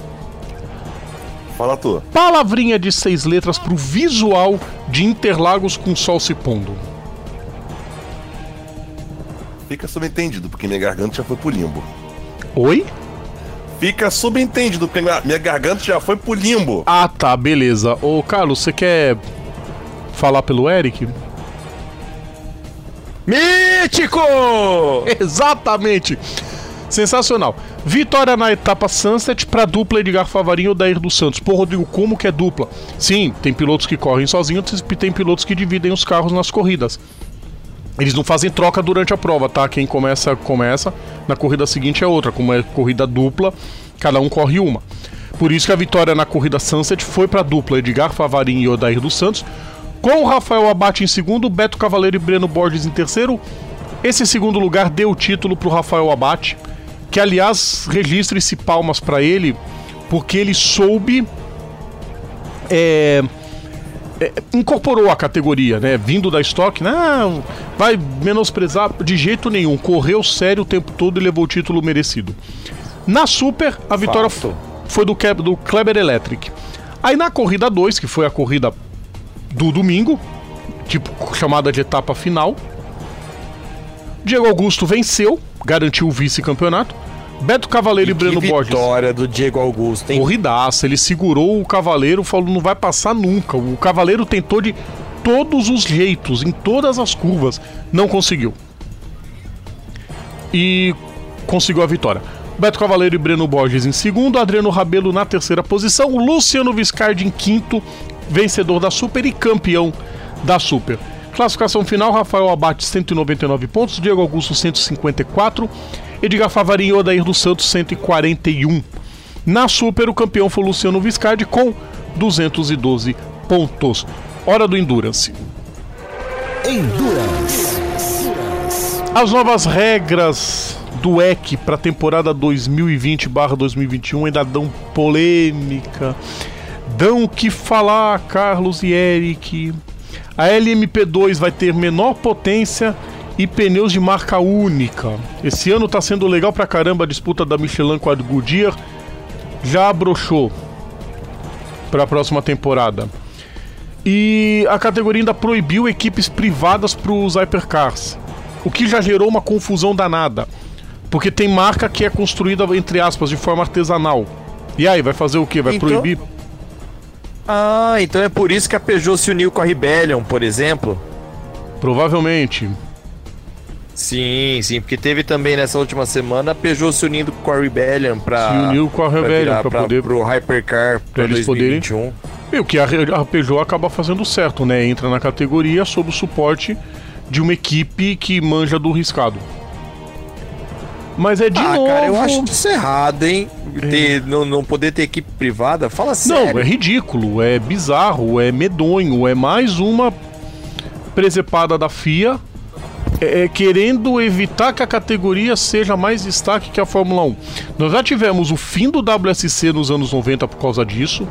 Fala tu. palavrinha de seis letras pro visual de Interlagos com sol se pondo. Fica subentendido, porque minha garganta já foi pro limbo. Oi? Fica subentendido, porque minha, minha garganta já foi pro limbo. Ah, tá, beleza. Ô, Carlos, você quer falar pelo Eric? Mítico! *laughs* Exatamente! Sensacional. Vitória na etapa Sunset para dupla Edgar Favarinho e Odair dos Santos. Pô, Rodrigo, como que é dupla? Sim, tem pilotos que correm sozinhos e tem pilotos que dividem os carros nas corridas. Eles não fazem troca durante a prova, tá? Quem começa, começa. Na corrida seguinte é outra. Como é corrida dupla, cada um corre uma. Por isso que a vitória na corrida Sunset foi para dupla Edgar Favarin e Odair dos Santos. Com o Rafael Abate em segundo, Beto Cavaleiro e Breno Borges em terceiro. Esse segundo lugar deu o título para o Rafael Abate, que aliás registre-se palmas para ele, porque ele soube é, é, incorporou a categoria, né? Vindo da estoque, não vai menosprezar de jeito nenhum. Correu sério o tempo todo e levou o título merecido. Na Super, a vitória Fato. foi do, do Kleber Electric. Aí na corrida 2, que foi a corrida do domingo, tipo chamada de etapa final, Diego Augusto venceu, garantiu o vice-campeonato. Beto Cavaleiro e, e Breno Borges. Vitória do Diego Augusto, hein? Corridaça, ele segurou o Cavaleiro, falou não vai passar nunca. O Cavaleiro tentou de todos os jeitos, em todas as curvas, não conseguiu. E conseguiu a vitória. Beto Cavaleiro e Breno Borges em segundo, Adriano Rabelo na terceira posição, Luciano Viscardi em quinto, vencedor da Super e campeão da Super. Classificação final: Rafael Abate 199 pontos, Diego Augusto 154, Edgar Favarinho e Odair dos Santos 141. Na Super, o campeão foi Luciano Viscardi com 212 pontos. Hora do Endurance. Endurance. As novas regras do EC para a temporada 2020/2021 ainda dão polêmica. Dão o que falar, Carlos e Eric. A LMP2 vai ter menor potência e pneus de marca única. Esse ano tá sendo legal pra caramba a disputa da Michelin com a Goodyear. Já abrochou para a próxima temporada. E a categoria ainda proibiu equipes privadas para os hypercars, o que já gerou uma confusão danada, porque tem marca que é construída entre aspas de forma artesanal. E aí, vai fazer o que? Vai então... proibir? Ah, então é por isso que a Peugeot se uniu com a Rebellion, por exemplo? Provavelmente. Sim, sim, porque teve também nessa última semana a Peugeot se unindo com a Rebellion para se uniu com a Rebellion para poder pro Hypercar para 2021. Poderem... E o que a, a Peugeot acaba fazendo certo, né? Entra na categoria sob o suporte de uma equipe que manja do riscado. Mas é de ah, novo. Cara, eu acho isso errado, hein? Ter, é. não, não poder ter equipe privada. Fala sério. Não, é ridículo, é bizarro, é medonho, é mais uma presepada da FIA é, é, querendo evitar que a categoria seja mais destaque que a Fórmula 1. Nós já tivemos o fim do WSC nos anos 90 por causa disso,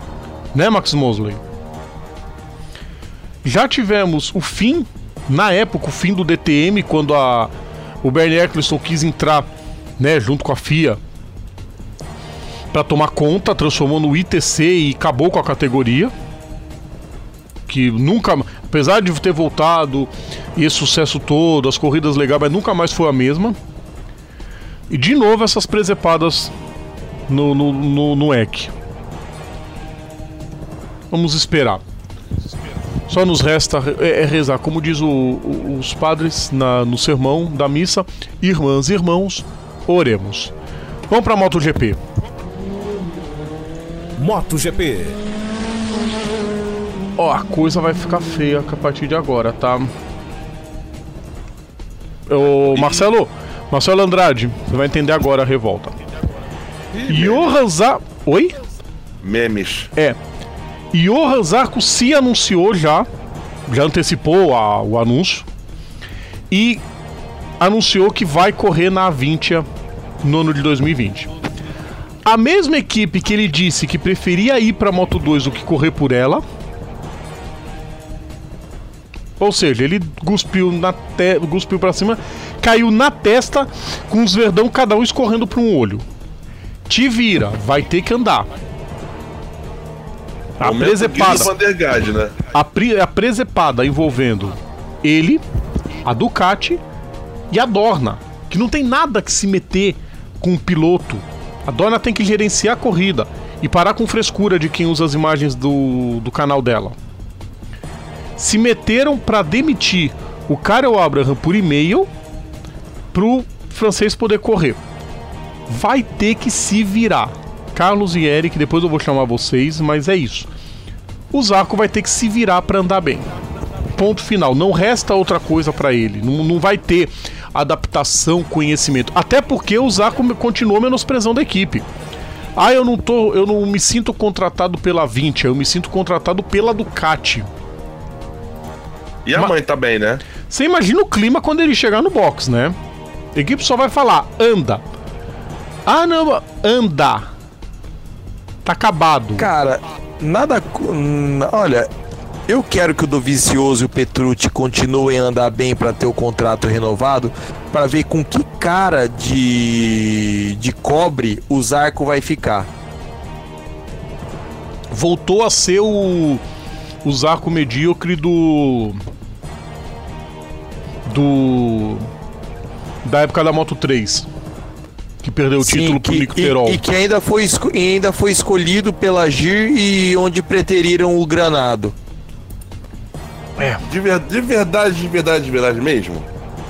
né, Max Mosley? Já tivemos o fim, na época, o fim do DTM, quando a, o Bernie Eccleston quis entrar né, junto com a FIA para tomar conta, transformou no ITC e acabou com a categoria. Que nunca, apesar de ter voltado e esse sucesso todo, as corridas legais, mas nunca mais foi a mesma. E de novo essas presepadas no, no, no, no EC. Vamos esperar. Só nos resta é, é rezar, como diz o, o, os padres na, no sermão da missa, irmãs e irmãos, oremos. Vamos para a MotoGP. MotoGP. Ó, a coisa vai ficar feia a partir de agora, tá? Ô, Marcelo, Marcelo Andrade, você vai entender agora a revolta. Johan Zarco. Oi? Memes. É. Johan Zarco se anunciou já, já antecipou a, o anúncio e anunciou que vai correr na Avintia no ano de 2020. A mesma equipe que ele disse que preferia ir para Moto 2 do que correr por ela ou seja, ele cuspiu, na te... cuspiu pra cima, caiu na testa com os verdão cada um escorrendo para um olho. Te vira, vai ter que andar. A presepada. Né? A, pre... a presepada envolvendo ele, a Ducati e a Dorna, que não tem nada que se meter com o piloto. A Dorna tem que gerenciar a corrida e parar com frescura de quem usa as imagens do, do canal dela se meteram para demitir o Karel Abraham por e-mail pro francês poder correr. Vai ter que se virar. Carlos e Eric, depois eu vou chamar vocês, mas é isso. O Zarco vai ter que se virar para andar bem. Ponto final. Não resta outra coisa para ele. Não, não vai ter adaptação, conhecimento. Até porque o Zarco continuou menosprezando a equipe. Ah, eu não tô, eu não me sinto contratado pela 20, eu me sinto contratado pela Ducati. E a Ma- mãe tá bem, né? Você imagina o clima quando ele chegar no box, né? A equipe só vai falar, anda. Ah, não, anda. Tá acabado. Cara, nada. Olha, eu quero que o Dovizioso e o Petrucci continuem a andar bem para ter o contrato renovado, para ver com que cara de, de cobre o Zarco vai ficar. Voltou a ser o, o Zarco medíocre do. Do. Da época da Moto 3. Que perdeu o título pro que, Nico e, Terol. e que ainda foi, esco- e ainda foi escolhido pela GIR e onde preteriram o Granado. De, ver- de verdade, de verdade, de verdade mesmo.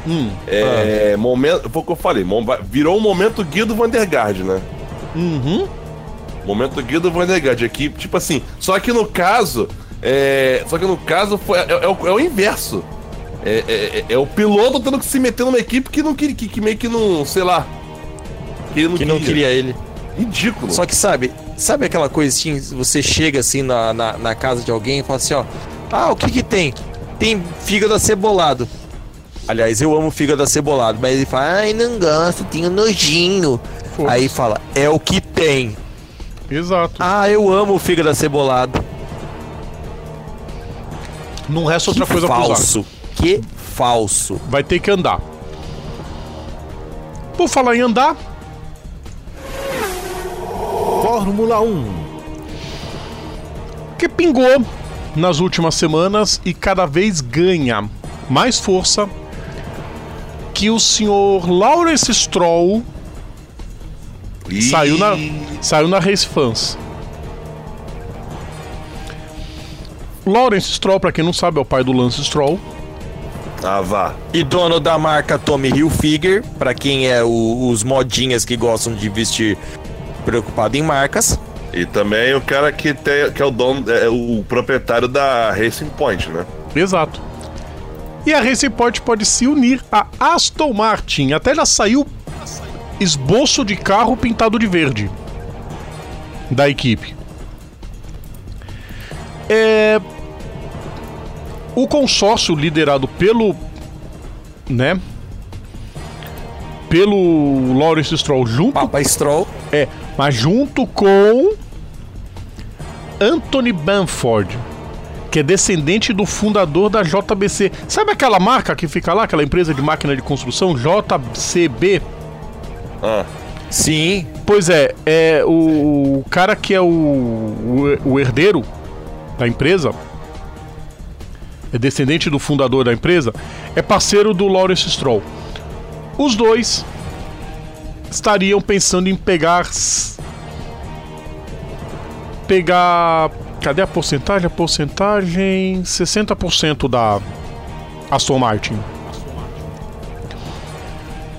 Hum, É. Momento. Foi o que eu falei. Virou o momento Guido Vandergaard, né? uhum. Momento Guido Vandergaard aqui, tipo assim. Só que no caso. É, só que no caso foi, é, é o, é o inverso. É, é- é- é o piloto tendo que se meter numa equipe que não queria. Que, que meio que não. Sei lá. Que, não, Que não queria ele. Ridículo. Só que sabe, sabe aquela coisa assim, você chega assim na, na, na casa de alguém e fala assim, ó, ah, o que que tem? Tem fígado acebolado. Aliás, eu amo fígado acebolado, mas ele fala, ai, não gosto, tenho nojinho. Aí fala, é o que tem. Exato. Ah, eu amo fígado acebolado. Não resta outra que coisa pro falso. Que falso. Vai ter que andar. Por falar em andar, Fórmula 1. que pingou nas últimas semanas e cada vez ganha mais força que o senhor Lawrence Stroll Ih, saiu na, saiu na Race Fans. Lawrence Stroll, pra quem não sabe, é o pai do Lance Stroll. Ah, vá. E dono da marca Tommy Hilfiger, pra quem é o- os modinhas que gostam de vestir preocupado em marcas. E também o cara que, tem, que é o dono, é o proprietário da Racing Point, né? Exato. E a Racing Point pode se unir a Aston Martin. Até já saiu esboço de carro pintado de verde da equipe. É... O consórcio liderado pelo, né? Pelo Lawrence Stroll junto Papa Stroll. é, mas junto com Anthony Bamford, que é descendente do fundador da JBC. Sabe aquela marca que fica lá, aquela empresa de máquina de construção, JCB? Ah, Sim, Pois é, é o, o cara que é o, o, o herdeiro da empresa, é descendente do fundador da empresa, é parceiro do Lawrence Stroll. Os dois estariam pensando em pegar. Pegar. Cadê a porcentagem? A porcentagem. 60% da Aston Martin.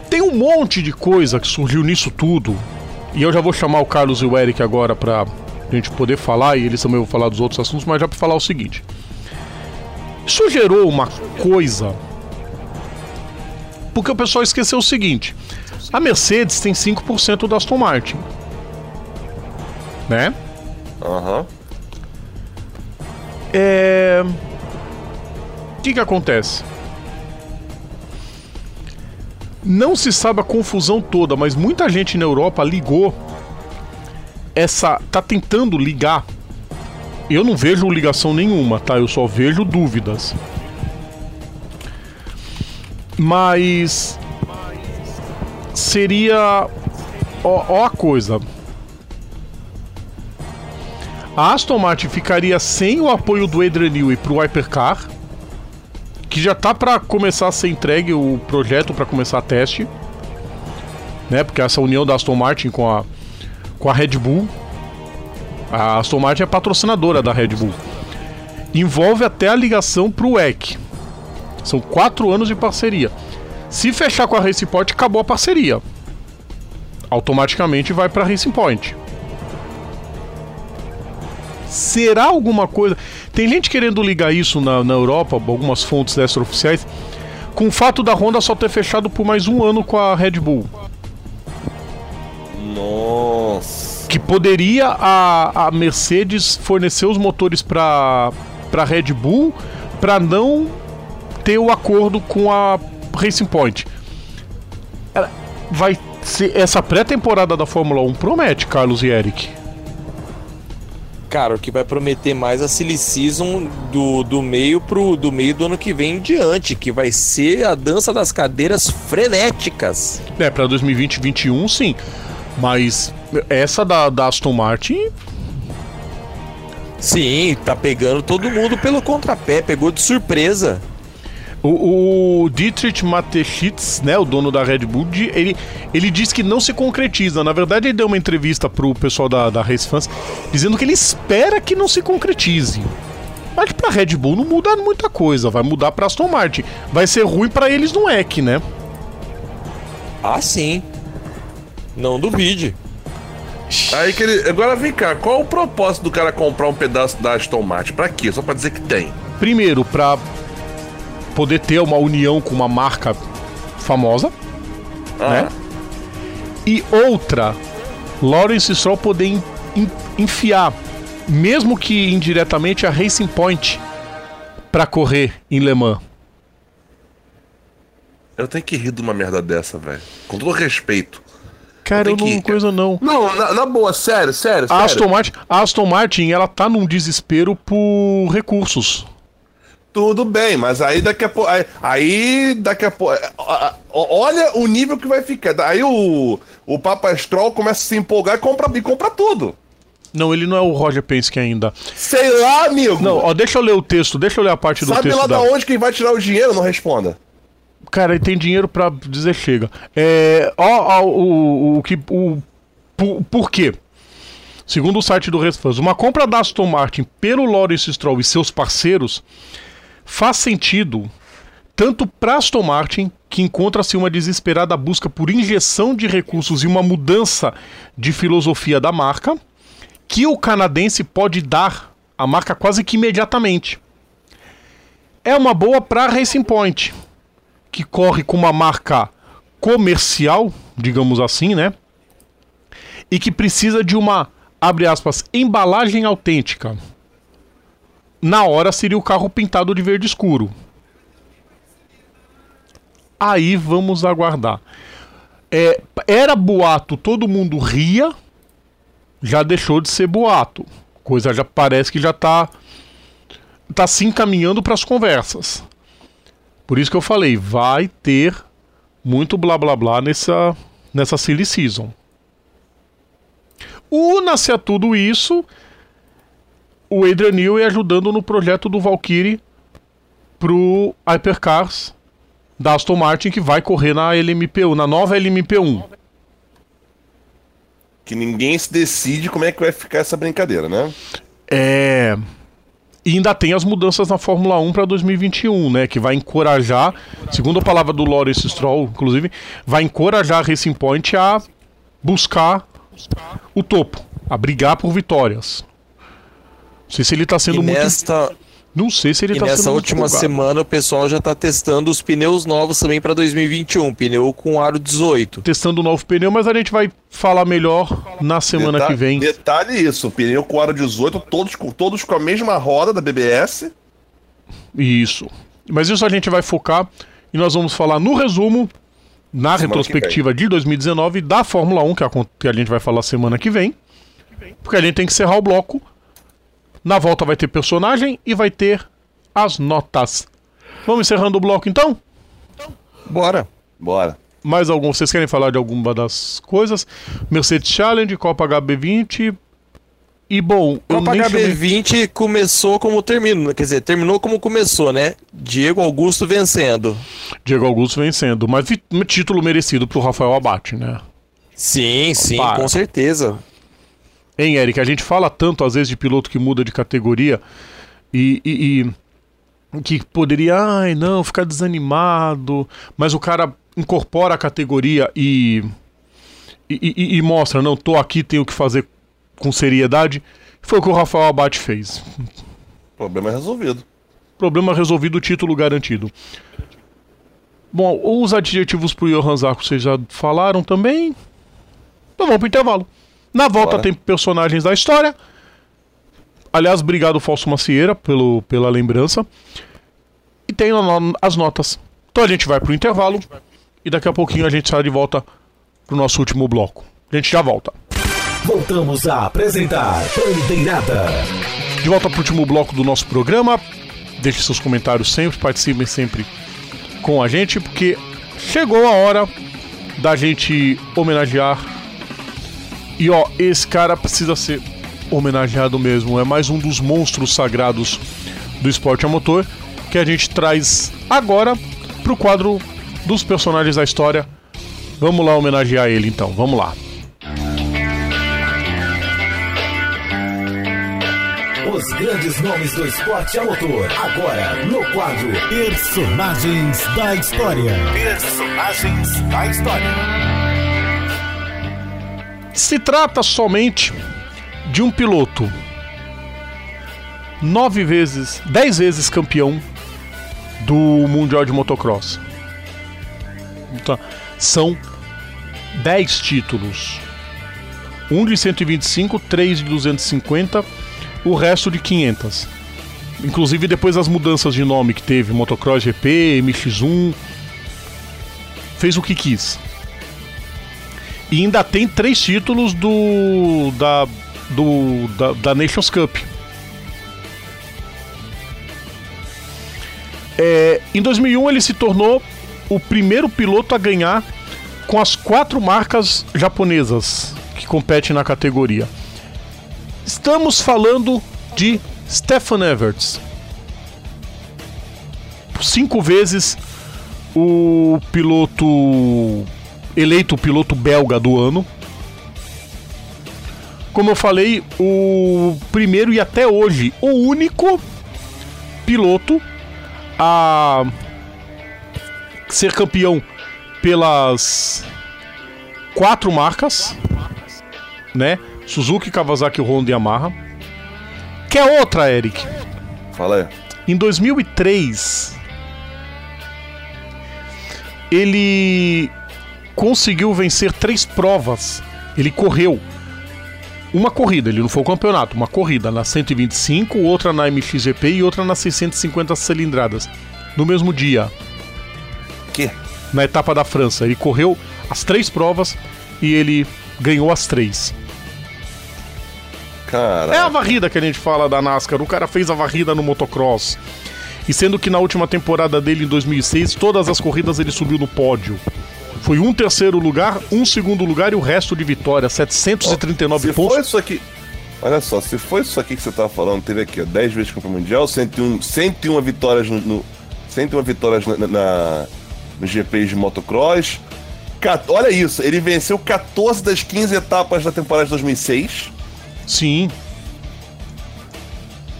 Tem um monte de coisa que surgiu nisso tudo. E eu já vou chamar o Carlos e o Eric agora pra gente poder falar, e eles também vão falar dos outros assuntos, mas já pra falar o seguinte. Isso gerou uma coisa. Porque o pessoal esqueceu o seguinte: a Mercedes tem 5% da Aston Martin. Né? aham. É. O que que acontece? Não se sabe a confusão toda, mas muita gente na Europa ligou essa. tá tentando ligar. Eu não vejo ligação nenhuma, tá? Eu só vejo dúvidas. Mas. Seria. Ó, ó a coisa. A Aston Martin ficaria sem o apoio do Adrian Newey pro Hypercar, que já tá para começar a ser entregue o projeto para começar a teste, né? Porque essa união da Aston Martin com a com a Red Bull, a Aston Martin é patrocinadora da Red Bull. Envolve até a ligação pro WEC. São quatro anos de parceria. Se fechar com a Racing Point, acabou a parceria. Automaticamente vai para Racing Point. Será alguma coisa? Tem gente querendo ligar isso na, na Europa, algumas fontes extraoficiais, com o fato da Honda só ter fechado por mais um ano com a Red Bull. Nossa. Que poderia a, a Mercedes fornecer os motores para para Red Bull para não ter o acordo com a Racing Point. Ela vai ser essa pré-temporada da Fórmula 1 promete, Carlos e Eric. Cara, o que vai prometer mais a silly season do, do meio pro do meio do ano que vem em diante, que vai ser a dança das cadeiras frenéticas. É, para 2020 2021 sim. Mas essa da, da Aston Martin Sim, tá pegando todo mundo pelo contrapé, pegou de surpresa. O, o Dietrich Mateschitz, né, o dono da Red Bull, ele, ele diz que não se concretiza. Na verdade, ele deu uma entrevista pro pessoal da, da Race Fans dizendo que ele espera que não se concretize. Mas pra Red Bull não muda muita coisa, vai mudar pra Aston Martin. Vai ser ruim para eles no EC, né? Ah, sim. Não duvide. Aí que ele. Agora vem cá, qual o propósito do cara comprar um pedaço da Aston Martin? Pra quê? Só pra dizer que tem. Primeiro, pra poder ter uma união com uma marca famosa, Ah, né? E outra, Lawrence Stroll poder en- en- enfiar, mesmo que indiretamente, a Racing Point pra correr em Le Mans. Eu tenho que rir de uma merda dessa, velho. Com todo respeito. Cara, eu não cara. coisa não. Não, na, na boa, sério, sério, A sério. Aston, Martin, a Aston Martin, ela tá num desespero por recursos. Tudo bem, mas aí daqui a pouco. Aí, aí daqui a pouco. Olha o nível que vai ficar. Aí o, o Papa Stroll começa a se empolgar e compra, e compra tudo. Não, ele não é o Roger Penske ainda. Sei lá, amigo. Não, ó, deixa eu ler o texto, deixa eu ler a parte do Sabe texto lá da... da onde quem vai tirar o dinheiro? Não responda. Cara, ele tem dinheiro pra dizer chega. É, ó, ó, o, o que o por, por quê? Segundo o site do Resfans, uma compra da Aston Martin pelo Lawrence Stroll e seus parceiros faz sentido tanto para Aston Martin, que encontra-se uma desesperada busca por injeção de recursos e uma mudança de filosofia da marca, que o canadense pode dar à marca quase que imediatamente. É uma boa para Racing Point, que corre com uma marca comercial, digamos assim, né? E que precisa de uma, abre aspas, embalagem autêntica. Na hora seria o carro pintado de verde escuro. Aí vamos aguardar. É, era boato, todo mundo ria, já deixou de ser boato. Coisa já parece que já tá, tá se encaminhando para as conversas. Por isso que eu falei, vai ter muito blá blá blá nessa, nessa silly season. Una-se a tudo isso o Adrian Newey ajudando no projeto do Valkyrie pro Hypercars da Aston Martin que vai correr na LMP1, na nova LMP1. Que ninguém se decide como é que vai ficar essa brincadeira, né? É. E ainda tem as mudanças na Fórmula 1 para 2021, né? Que vai encorajar, segundo a palavra do Lawrence Stroll, inclusive, vai encorajar a Racing Point a buscar o topo, a brigar por vitórias. Não sei se ele tá sendo E muito. nesta, Não sei se ele e tá nessa última empolgado. semana o pessoal já tá testando os pneus novos também para 2021, pneu com aro 18. Testando o novo pneu, mas a gente vai falar melhor na semana que vem. Detalhe isso, pneu com aro 18, todos, com- todos com a mesma roda da BBS. Isso. Mas isso a gente vai focar e nós vamos falar no resumo, na Semana retrospectiva de 2019 da Fórmula 1, que a, que a gente vai falar semana que vem. Porque a gente tem que encerrar o bloco. Na volta vai ter personagem e vai ter as notas. Vamos encerrando o bloco então? Bora. Bora. Mais algum? Vocês querem falar de alguma das coisas? Mercedes Challenge, Copa HB20. E bom, eu Copa nem chamei- HB20 começou como terminou, quer dizer, terminou como começou, né? Diego Augusto vencendo. Diego Augusto vencendo, mas título merecido pro Rafael Abate, né? Sim, sim, Para. com certeza. Hein, Eric? A gente fala tanto às vezes de piloto que muda de categoria e, e- e que poderia, ai não, ficar desanimado, mas o cara incorpora a categoria e, e, e- mostra, não, tô aqui, tenho que fazer com seriedade. Foi o que o Rafael Abate fez. Problema resolvido. Problema resolvido, título garantido. Bom, os adjetivos pro Johan Zarco vocês já falaram também. Então vamos pro intervalo. Na volta Bora. tem personagens da história. Aliás, obrigado Falso Macieira pelo, pela lembrança. e tem as notas. Então a gente vai pro intervalo e daqui a pouquinho a gente sai de volta pro nosso último bloco. A gente já volta. Voltamos a apresentar Bandeirada. De volta pro último bloco do nosso programa. Deixe seus comentários sempre, participem sempre com a gente, porque chegou a hora da gente homenagear. E ó, esse cara precisa ser homenageado mesmo. É mais um dos monstros sagrados do esporte a motor que a gente traz agora pro quadro dos personagens da história. Vamos lá homenagear ele então, vamos lá. Os grandes nomes do esporte a motor. Agora, no quadro Personagens da História. Personagens da História. Se trata somente de um piloto nove vezes, dez vezes campeão do Mundial de Motocross. Então, são dez títulos. Um de 125, três de 250 o resto de 500. Inclusive depois das mudanças de nome que teve, Motocross GP, MX1, fez o que quis. E ainda tem três títulos do da, do, da, da Nations Cup. É, em 2001 ele se tornou o primeiro piloto a ganhar com as quatro marcas japonesas que competem na categoria. Estamos falando de Stefan Everts. Cinco vezes o piloto eleito o piloto belga do ano. Como eu falei, o primeiro e até hoje o único piloto a ser campeão pelas quatro marcas, né? Suzuki, Kawasaki, Honda e Yamaha. Quer outra, Eric? Fala aí. Em 2003, ele conseguiu vencer três provas. Ele correu uma corrida, ele não foi o campeonato, uma corrida na 125, outra na MXGP e outra na 650 cilindradas. No mesmo dia. Que? Na etapa da França. Ele correu as três provas e ele ganhou as três. Caraca. É a varrida que a gente fala da NASCAR. O cara fez a varrida no motocross. E sendo que na última temporada dele, em 2006, todas as corridas ele subiu no pódio. Foi um terceiro lugar, um segundo lugar e o resto de vitória, 739 se pontos. foi isso aqui. Olha só, se foi isso aqui que você tava falando, teve aqui, ó, 10 vezes campeão mundial, 101, 101 vitórias no, no 101 vitórias na, na, no GP de motocross. Cat- olha isso, ele venceu 14 das 15 etapas da temporada de 2006. Sim.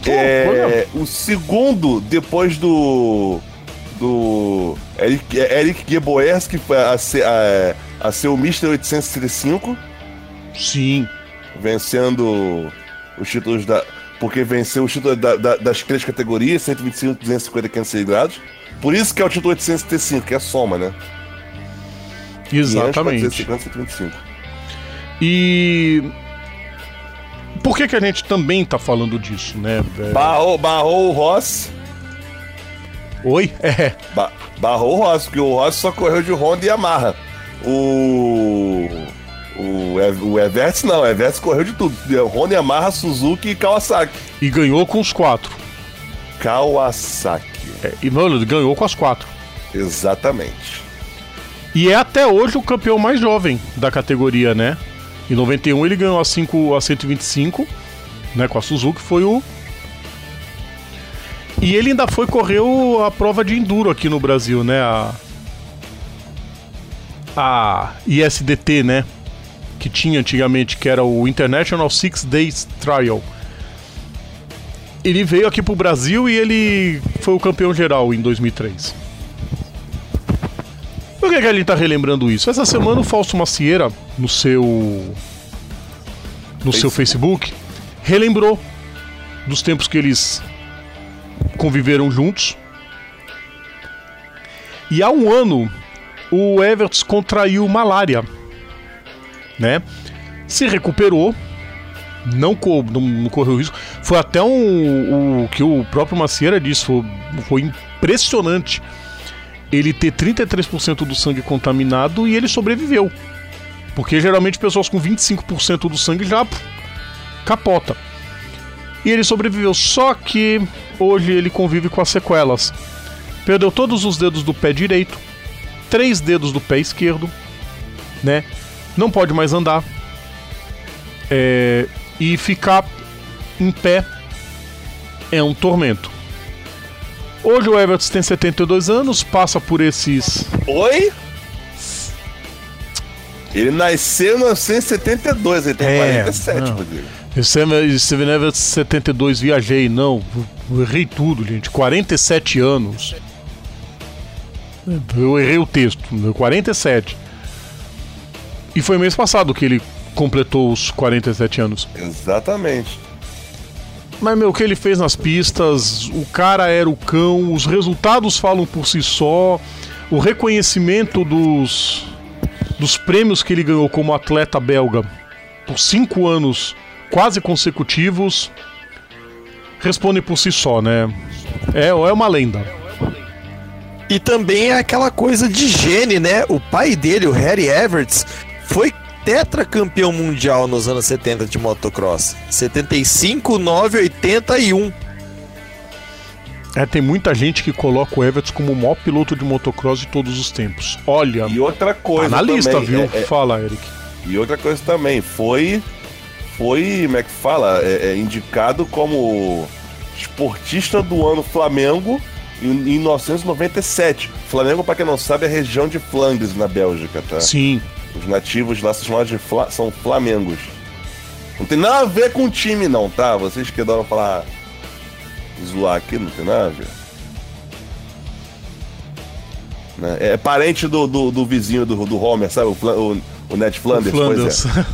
Pô, É, o segundo, depois do. Do. Eric, Eric Geboers, que foi a ser, a, a ser o Mr. 835, Sim. vencendo os títulos da. Porque venceu os títulos da- da- das três categorias, 125, 250 e 500 cilindrados. Por isso que é o título 835, que é a soma, né? 500, Exatamente. 450, 125. E. Por que, que a gente também tá falando disso, né? velho? Barrou, barrou o Ross. Oi? *laughs* É. Ba barrou o Ross, porque o Ross só correu de Honda e Yamaha. O. O, Ev- o Everts não, o Everts correu de tudo. Deu Honda, Yamaha, Suzuki e Kawasaki. E ganhou com os quatro. Kawasaki. É, e ele ganhou com as quatro. Exatamente. E é até hoje o campeão mais jovem da categoria, né? Em 91 ele ganhou a, 5, a 125, né? Com a Suzuki, foi o. E ele ainda foi correr o- a prova de enduro aqui no Brasil, né? A. A ISDT, né? Que tinha antigamente, que era o International Six Days Trial. Ele veio aqui pro Brasil e ele foi o campeão geral em 2003. Por que, que a gente tá relembrando isso? Essa semana o Fausto Macieira, no seu. no seu Facebook, relembrou dos tempos que eles conviveram juntos. E há um ano, o Everts contraiu malária, né? Se recuperou Não, co não, não correu risco. Foi até um, o que o próprio Macieira disse, foi, foi impressionante ele ter 33% do sangue contaminado e ele sobreviveu. Porque geralmente pessoas com 25% do sangue já capota. E ele sobreviveu, só que hoje ele convive com as sequelas. Perdeu todos os dedos do pé direito, três dedos do pé esquerdo, né? Não pode mais andar. É, e ficar em pé é um tormento. Hoje o Everton tem 72 anos, passa por esses. Oi? Ele nasceu em 1972, ele tem É, 47, não. Rodrigo. Steven Everton 72, viajei, não. Eu errei tudo, gente. 47 anos. Eu errei o texto, meu 47. E foi mês passado que ele completou os 47 anos. Exatamente. Mas, meu, o que ele fez nas pistas, o cara era o cão, os resultados falam por si só, o reconhecimento dos, dos prêmios que ele ganhou como atleta belga por cinco anos quase consecutivos responde por si só, né? É, é uma lenda. E também é aquela coisa de gene, né? O pai dele, o Harry Everts, foi tetracampeão mundial nos anos 70 de motocross. 75, 9, 81. É, tem muita gente que coloca o Everton como o maior piloto de motocross de todos os tempos. Olha, E outra tá coisa na lista, também, viu? é- é- Fala, Eric. E outra coisa também, foi. Foi, como é que fala? É, é indicado como esportista do ano Flamengo em, em 1997. Flamengo, pra quem não sabe, é a região de Flandres, na Bélgica, tá? Sim. Os nativos lá são chamados de Fla- são Flamengos. Não tem nada a ver com o time, não, tá? Vocês que adoram falar. Zoar aqui, não tem nada a ver. Né? É parente do, do, do vizinho do, do Homer, sabe? O, o, o Ned Flanders, Flanders. pois é.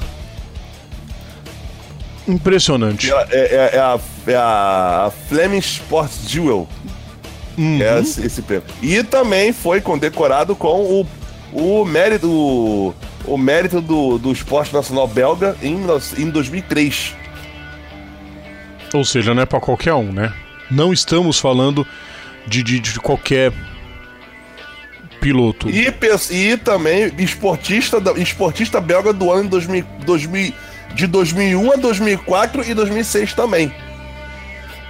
*laughs* Impressionante. É, é- é a, é a Fleming Sports Jewel. Uhum. É esse, esse prêmio. E também foi condecorado com o, o mérito, o, o mérito do, do esporte nacional belga em, em 2003. Ou seja, não é pra qualquer um, né? Não estamos falando de, de, de qualquer piloto. E, e também esportista, esportista belga do ano em 2000, 2000 de 2001 a 2004 e 2006 também.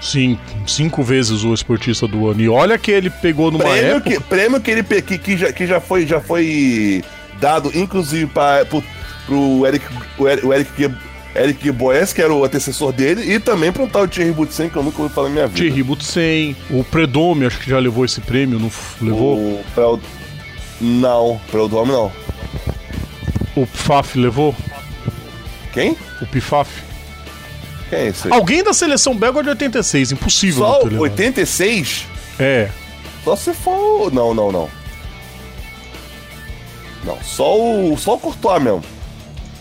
Sim, cinco vezes o esportista do ano. E olha que ele pegou numa Prêmio, época. que, prêmio que ele que, que, já, que já, foi, já foi dado, inclusive, para pro Eric, o Eric, o Eric, Eric Boes, que era o antecessor dele, e também para um tal de Thierry Boutsen, que eu nunca ouvi falar na minha vida. Thierry Butsen, o Predome, acho que já levou esse prêmio, não levou? O, pra o- não, para o Dome não. O Pfaf levou? Quem? O Pifaf? Quem é esse aí? Alguém da seleção belga de 86, impossível Só não ter levado. 86? É, Só se for. Não, não, não. Não, só o. Só o Courtois mesmo.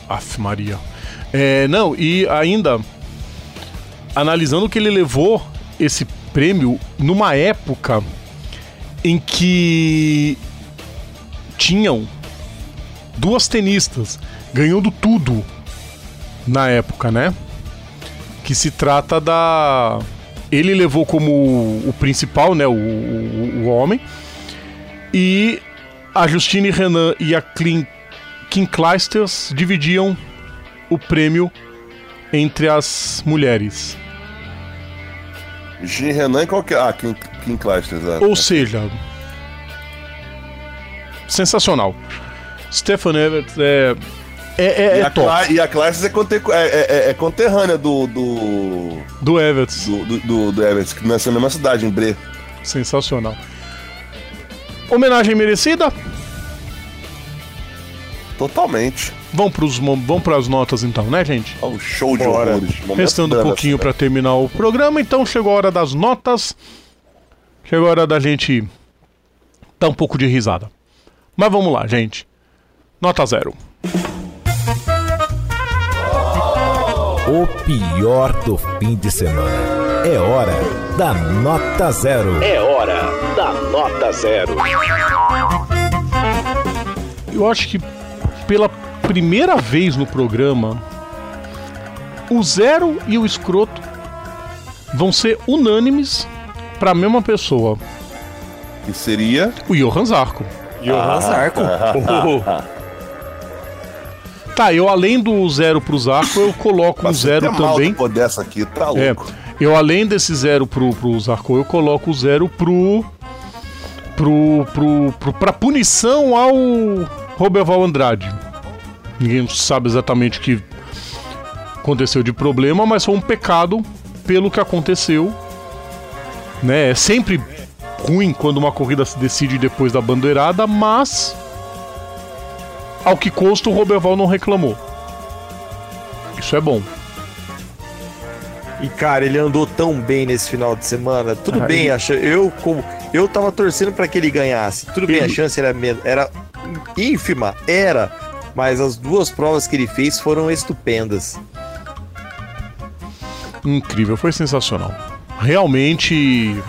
Aff, Maria. É, não, e ainda analisando que ele levou esse prêmio numa época em que tinham duas tenistas ganhando tudo na época, né? Que se trata da. Ele levou como o principal, né? O, o, o homem. E a Justine Renan e a Kim, Kim Clijsters dividiam o prêmio entre as mulheres. Jean Renan e qualquer. Ah, Kim, Kim Clijsters, é. Ou seja, sensacional. Stefan Everett é, é, é, E é a, top e a Clijsters é, conte- é, é- é conterrânea do. do. do Everett. do, do, do, do Everett, que nasceu na mesma cidade, em Bre. Sensacional. Homenagem merecida? Totalmente. Vamos pros mo- vamos pras notas então, né, gente? Olha o show de Bora. horrores. Restando um pouquinho assim, pra terminar o programa, então chegou a hora das notas. Chegou a hora da gente dar um pouco de risada. Mas vamos lá, gente. Nota zero. O pior do fim de semana. É hora da nota zero. É hora da nota zero. Eu acho que pela primeira vez no programa o zero e o escroto vão ser unânimes para a mesma pessoa, Que seria. o Johan Zarco. Johan Zarco. *laughs* Tá, eu além do zero pro Zarco, eu coloco um zero mal também. depois dessa aqui, tá É, louco. eu além desse zero pro, pro Zarco, eu coloco o zero pro. pro. pro, pro pra punição ao Roberval Andrade. Ninguém sabe exatamente o que aconteceu de problema, mas foi um pecado pelo que aconteceu. Né? É sempre ruim quando uma corrida se decide depois da bandeirada, mas. Ao que consta, o Roberval não reclamou. Isso é bom. E cara, ele andou tão bem nesse final de semana. Tudo bem, acha, eu como eu tava torcendo pra que ele ganhasse. Tudo bem, a chance era era ínfima, era, mas as duas provas que ele fez foram estupendas. Incrível, foi sensacional. Realmente.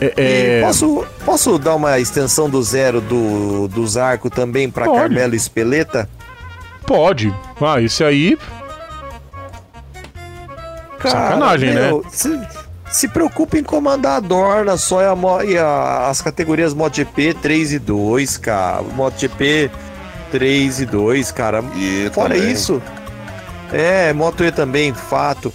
É, é- posso, posso dar uma extensão do zero do, do Zarco também pra Pode. Carmelo Espeleta? Pode. Ah, esse aí. Sacanagem, né? Se, se preocupa em comandar a Dorna só e, a, e a- as categorias MotoGP 3 e 2, cara. MotoGP 3 e 2, cara. E Fora também. isso, é, Moto E também, fato.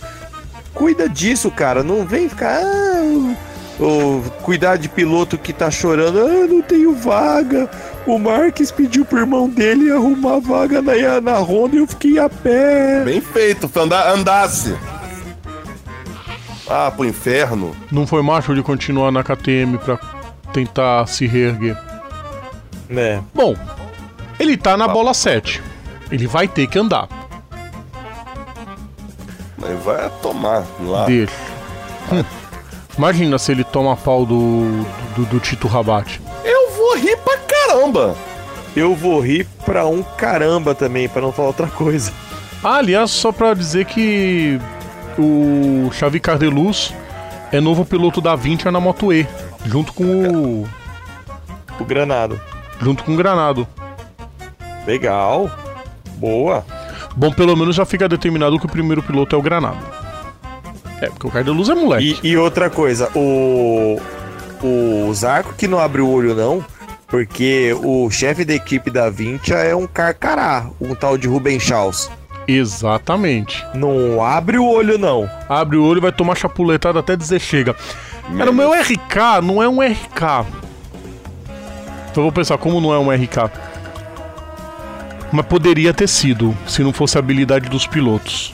Cuida disso, cara. Não vem ficar. Ah, ou cuidar de piloto que tá chorando. Ah, não tenho vaga. O Marques pediu pro irmão dele arrumar vaga na, na Honda e eu fiquei a pé. Bem feito, andasse. Ah, pro inferno. Não foi macho de continuar na KTM pra tentar se reerguer. Né? Bom, ele tá na bola 7. Ele vai ter que andar. Mas vai tomar lá. Deixa. Hum. *laughs* Imagina se ele toma pau do, do, do Tito Rabat. Eu vou rir pra caramba. Eu vou rir pra um caramba também, pra não falar outra coisa. Ah, aliás, só pra dizer que o Xavi Cardeluz é novo piloto da Vinci na Moto E, junto com o O Granado. junto com o Granado. Legal. Boa. Bom, pelo menos já fica determinado que o primeiro piloto é o Granado. É, porque o Cardeluz é moleque. E, e outra coisa, o. O Zarco que não abre o olho, não, porque o chefe da equipe da Vintia é um carcará, um tal de Ruben Schaus. Exatamente. Não abre o olho, não. Abre o olho e vai tomar chapuletada até dizer chega. Era o meu RK, não é um RK. Então eu vou pensar, como não é um RK? Mas poderia ter sido, se não fosse a habilidade dos pilotos.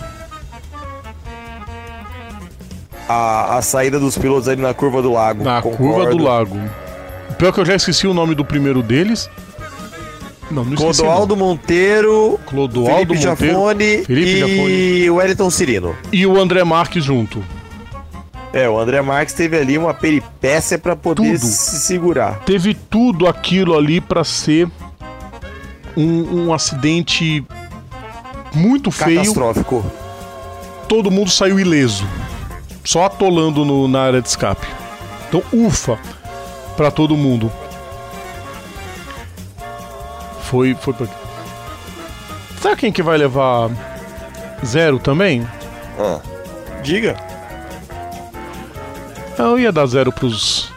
A, a saída dos pilotos ali na curva do lago. Na concordo. curva do lago. Pior que eu já esqueci o nome do primeiro deles. Não, não esqueci. não. Clodoaldo Monteiro, Clodoaldo Felipe Jafone Felipe e Jafone. o Wellington Cirino. e o André Marques junto. É, o André Marques teve ali uma peripécia pra poder Tudo. se segurar. Teve tudo aquilo ali pra ser um, um acidente muito feio. Catastrófico. todo mundo saiu ileso. Só atolando no- na área de escape. Então, ufa pra todo mundo. Foi, foi pra... Sabe quem que vai levar zero também? Ah, Diga. Eu ia dar zero pros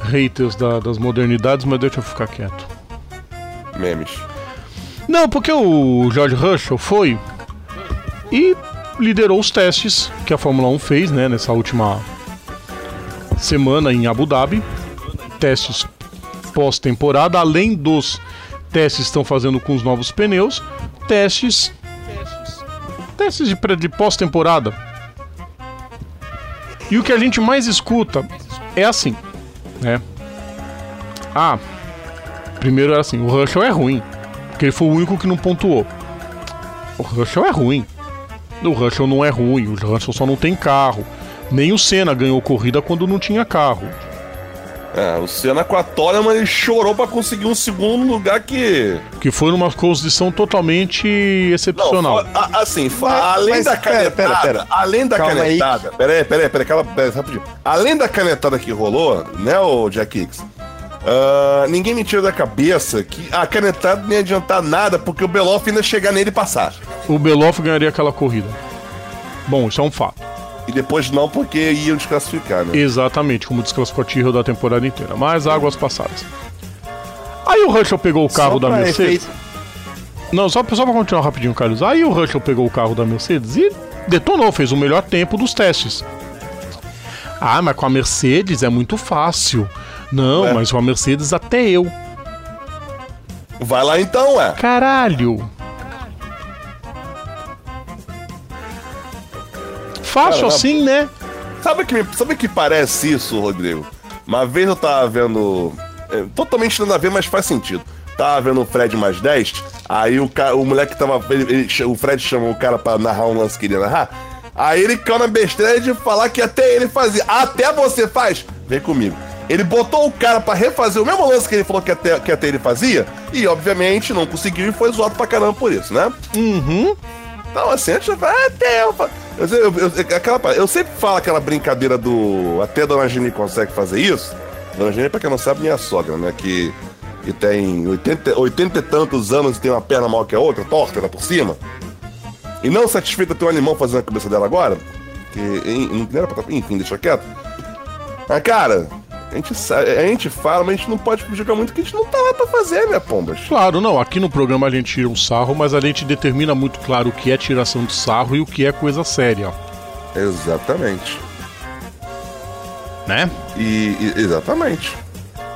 haters da- das modernidades, mas deixa eu ficar quieto. memes. Não, porque o George Russell foi e liderou os testes que a Fórmula 1 fez, né, nessa última semana em Abu Dhabi. Testes pós-temporada, além dos testes que estão fazendo com os novos pneus, testes testes de, de pós-temporada. E o que a gente mais escuta é assim, né? Ah, primeiro era assim, o Russell é ruim. Porque ele foi o único que não pontuou. O Russell é ruim. O Russell não é ruim, o Russell só não tem carro. Nem o Senna ganhou corrida quando não tinha carro. É, o Senna com a Toleman ele chorou pra conseguir um segundo lugar que. Que foi numa posição totalmente Não, excepcional. fa- a- assim, fa- Mas- além mas da pera, canetada. pera, pera. Além da Calma aí. canetada. Pera aí, pera aí, pera aí, calma, pera aí, rapidinho. Além da canetada que rolou, né, o Jack Hicks? Ah, ninguém me tira da cabeça que a canetada não ia adiantar nada porque o Beloff ainda chegar nele e passar. O Beloff ganharia aquela corrida. Bom, isso é um fato. E depois não, porque iam desclassificar, né? Exatamente, como desclassificou a Tyrrell da temporada inteira. Mas águas passadas. Aí o Russell pegou o carro Só da Mercedes. efeito- Não, só, só pra continuar rapidinho, Carlos. Aí o Russell pegou o carro da Mercedes e detonou, fez o melhor tempo dos testes. Ah, mas com a Mercedes é muito fácil. Não, Ué? mas com a Mercedes até eu. Vai lá então, ué. Caralho. Fácil Caramba. assim, né? Sabe que, me- sabe que parece isso, Rodrigo? Uma vez eu tava vendo. é, totalmente nada a ver, mas faz sentido. Tava vendo o Fred mais 10, aí o, ca- o moleque tava. ele- ele o Fred chamou o cara pra narrar um lance que ele ia narrar. Aí ele caiu na besteira de falar que até ele fazia. Até você faz? Vem comigo. Ele botou o cara pra refazer o mesmo lance que ele falou que até, que até ele fazia, e obviamente não conseguiu e foi zoado pra caramba por isso, né? Uhum. Então, assim, a gente vai até. Eu, eu, eu, aquela, eu sempre falo aquela brincadeira do. Até a Dona Geni consegue fazer isso. Dona Geni, pra quem não sabe, minha sogra, né? Que, que tem 80, 80 e tantos anos e tem uma perna maior que a outra, torta lá por cima. E não satisfeita ter um animal fazendo a cabeça dela agora. Que não era pra. Enfim, deixa quieto. Mas, cara, a gente, sa- a gente fala, mas a gente não pode jogar muito que a gente não tá lá pra fazer, né, pombas? Claro, não. Aqui no programa a gente tira um sarro, mas a gente determina muito claro o que é tiração de sarro e o que é coisa séria, Exatamente. né? E, e- exatamente.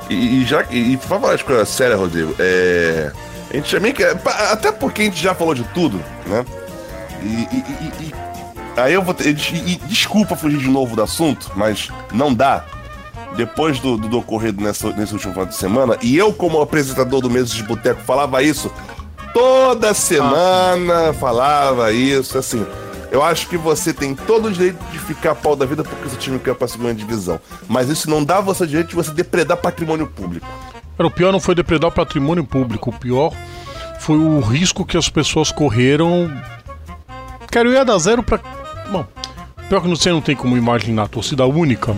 E, e já e, e pra falar de coisa séria, Rodrigo, é. A gente também quer. Até porque a gente já falou de tudo, né? E. e- e- e- aí eu vou ter. E, e desculpa fugir de novo do assunto, mas não dá. Depois do, do, do ocorrido nessa, nesse último final de semana, e eu, como apresentador do Meses de Boteco, falava isso toda semana, falava isso, assim. Eu acho que você tem todo o direito de ficar pau da vida porque seu time quer pra segunda divisão. Mas isso não dá você o direito de você depredar patrimônio público. O pior não foi depredar patrimônio público, o pior foi o risco que as pessoas correram. Cara, eu ia dar zero pra. Bom, pior que você não tem como imaginar, torcida única.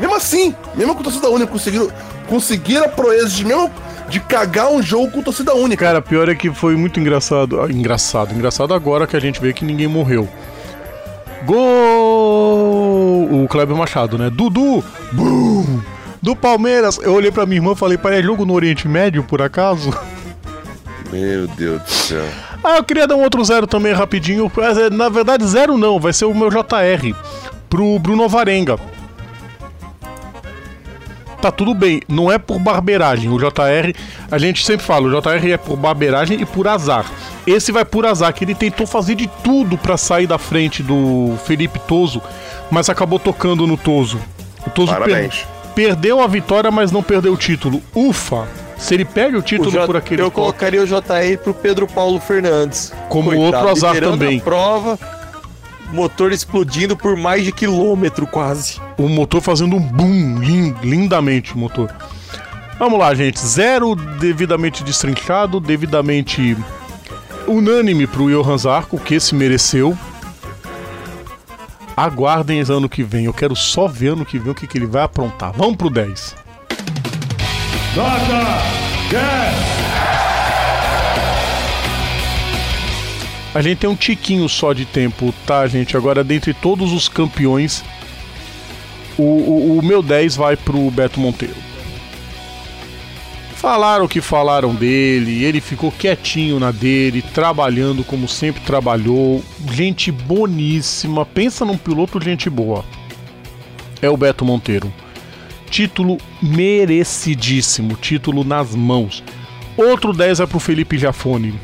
Mesmo assim, mesmo com torcida única, conseguiram, conseguiram a proeza de mesmo de cagar um jogo com torcida única. Cara, pior é que foi muito engraçado. ah, Engraçado, engraçado agora que a gente vê que ninguém morreu. Gol! O Kleber Machado, né? Dudu! Bum! Do Palmeiras. Eu olhei pra minha irmã e falei, pai, é jogo no Oriente Médio, por acaso? Meu Deus do céu. Ah, eu queria dar um outro zero também rapidinho. É, Na verdade, zero não, vai ser o meu JR. Pro Bruno Varenga. Tá tudo bem, não é por barbeiragem. O JR, a gente sempre fala, o JR é por barbeiragem e por azar. Esse vai por azar, que ele tentou fazer de tudo pra sair da frente do Felipe Toso, mas acabou tocando no Toso. O Toso per- perdeu a vitória, mas não perdeu o título. Ufa! Se ele perde o título O J- por aquele eu colocaria o JR pro Pedro Paulo Fernandes. Como outro azar também. A prova, motor explodindo por mais de quilômetro quase. o motor fazendo um boom, lin- lindamente o motor. Vamos lá, gente. Zero devidamente destrinchado, devidamente unânime pro Johan Zarco, que esse mereceu. Aguardem ano que vem. Eu quero só ver ano que vem o que, que ele vai aprontar. Vamos pro 10. A gente tem um tiquinho só de tempo, tá, gente? Agora, dentre todos os campeões, o, o, o meu 10 vai pro Beto Monteiro. Falaram o que falaram dele, ele ficou quietinho na dele, trabalhando como sempre trabalhou. Gente boníssima, pensa num piloto gente boa. É o Beto Monteiro. Título merecidíssimo, título nas mãos. Outro 10 é pro Felipe Jafone.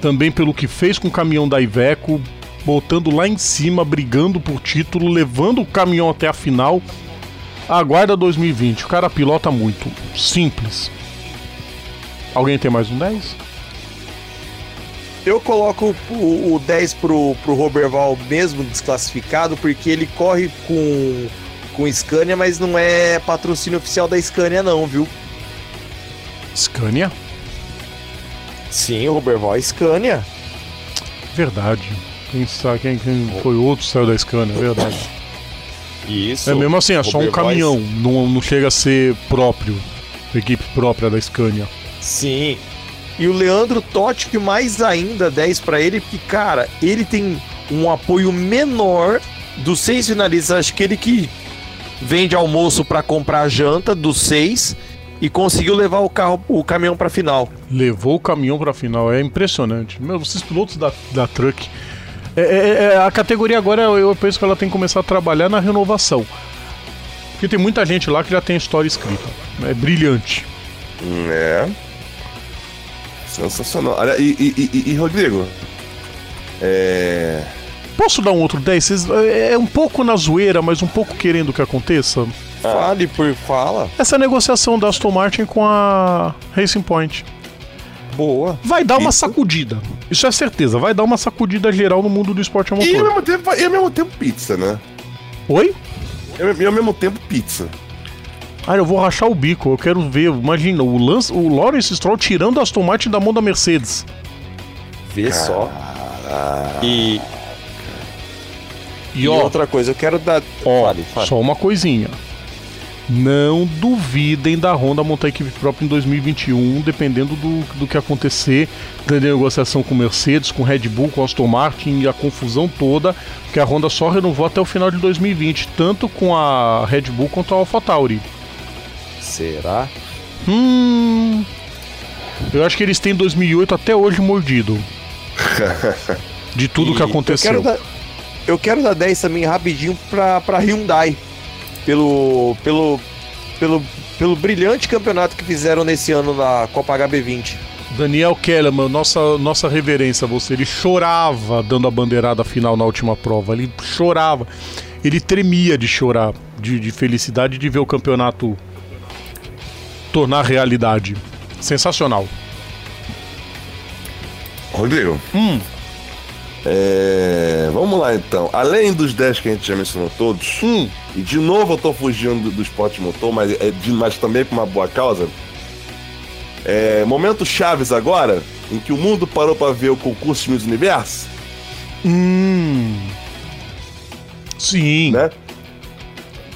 Também pelo que fez com o caminhão da Iveco, botando lá em cima, brigando por título, levando o caminhão até a final. Aguarda 2020. O cara pilota muito. Simples. Alguém tem mais um 10? Eu coloco o, o 10 pro, pro Roberval mesmo desclassificado, porque ele corre com, com Scania, mas não é patrocínio oficial da Scania, não, viu? Scania? Sim, o Roberval é Scania. Verdade. Quem, sabe, quem, quem foi outro saiu da Scania, é verdade. Isso. É mesmo assim, é só um caminhão. Não, não chega a ser próprio. Equipe própria da Scania. Sim. E o Leandro Totti, que mais ainda 10 para ele, porque, cara, ele tem um apoio menor dos seis finalistas. Acho que ele que vende almoço para comprar janta dos seis e conseguiu levar o carro, o caminhão para final. Levou o caminhão para final, é impressionante. Meu, vocês pilotos da, da Truck. É, é, é, a categoria agora eu penso que ela tem que começar a trabalhar na renovação. Porque tem muita gente lá que já tem história escrita. É brilhante. É. Sensacional. Olha, e, e, e, e Rodrigo? É. Posso dar um outro 10? Vocês- É é um pouco na zoeira, mas um pouco querendo que aconteça. Fale por fala. Essa negociação da Aston Martin com a Racing Point. Boa. Vai dar uma Isso. sacudida. Isso é certeza. Vai dar uma sacudida geral no mundo do esporte a E ao motor. mesmo tempo, e ao mesmo tempo pizza, né? Oi? E ao mesmo tempo pizza. Ah, eu vou rachar o bico. Eu quero ver. Imagina, o, Lance, o Lawrence Stroll tirando a Aston Martin da mão da Mercedes. Vê só. E, E, e ó, outra coisa, eu quero dar. ó fale, fale. só uma coisinha. Não duvidem da Honda montar equipe própria em 2021, dependendo do, do que acontecer, da negociação com Mercedes, com Red Bull, com Aston Martin e a confusão toda, que a Honda só renovou até o final de 2020, tanto com a Red Bull quanto a AlphaTauri. Será? Hum. Eu acho que eles têm 2008 até hoje mordido. *laughs* De tudo que E aconteceu. Eu quero, dar, eu quero dar 10 também rapidinho pra, pra Hyundai. Pelo, pelo, pelo, pelo brilhante campeonato que fizeram nesse ano na Copa HB20. Daniel Kellerman, nossa, nossa reverência a você. Ele chorava dando a bandeirada final na última prova. Ele chorava. Ele tremia de chorar, de, de felicidade de ver o campeonato tornar realidade. Sensacional. Rodrigo. É, vamos lá então. Além dos 10 que a gente já mencionou todos, Hum. E de novo eu tô fugindo do, do esporte motor, mas, é de- mas também por uma boa causa. É, momento chaves agora, em que o mundo parou pra ver o concurso de Miss Universo, Hum. Sim. né?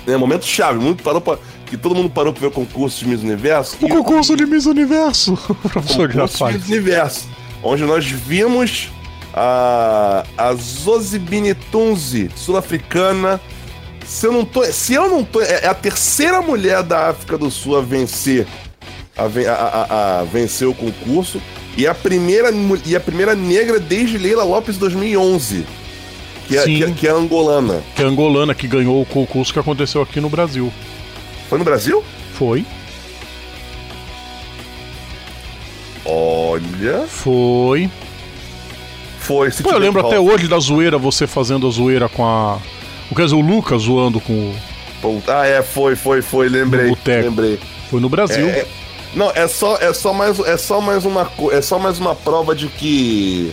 É momento chave, o mundo parou pra, que todo mundo parou pra ver o concurso de Miss Universo. O concurso de Miss Universo. *laughs* Professor concurso de. Miss Universo, onde nós vimos a, a Zozibini Tunzi, sul-africana. Se eu não tô, se eu não tô, é é a terceira mulher da África do Sul a vencer, a, a- a- vencer o concurso e a primeira e a primeira negra desde Leila Lopes 2011, que é, que, é- que é angolana. Que é a angolana que ganhou o concurso que aconteceu aqui no Brasil. Foi no Brasil? Foi. Olha, Foi. foi. Se Pô, eu lembro que até hoje da zoeira, você fazendo a zoeira com a. Quer dizer, o Lucas zoando com o. Ah, é, foi, foi, foi, lembrei, lembrei. Foi no Brasil. É, é- não, é só, é só mais, é só mais uma, é só mais uma prova de que,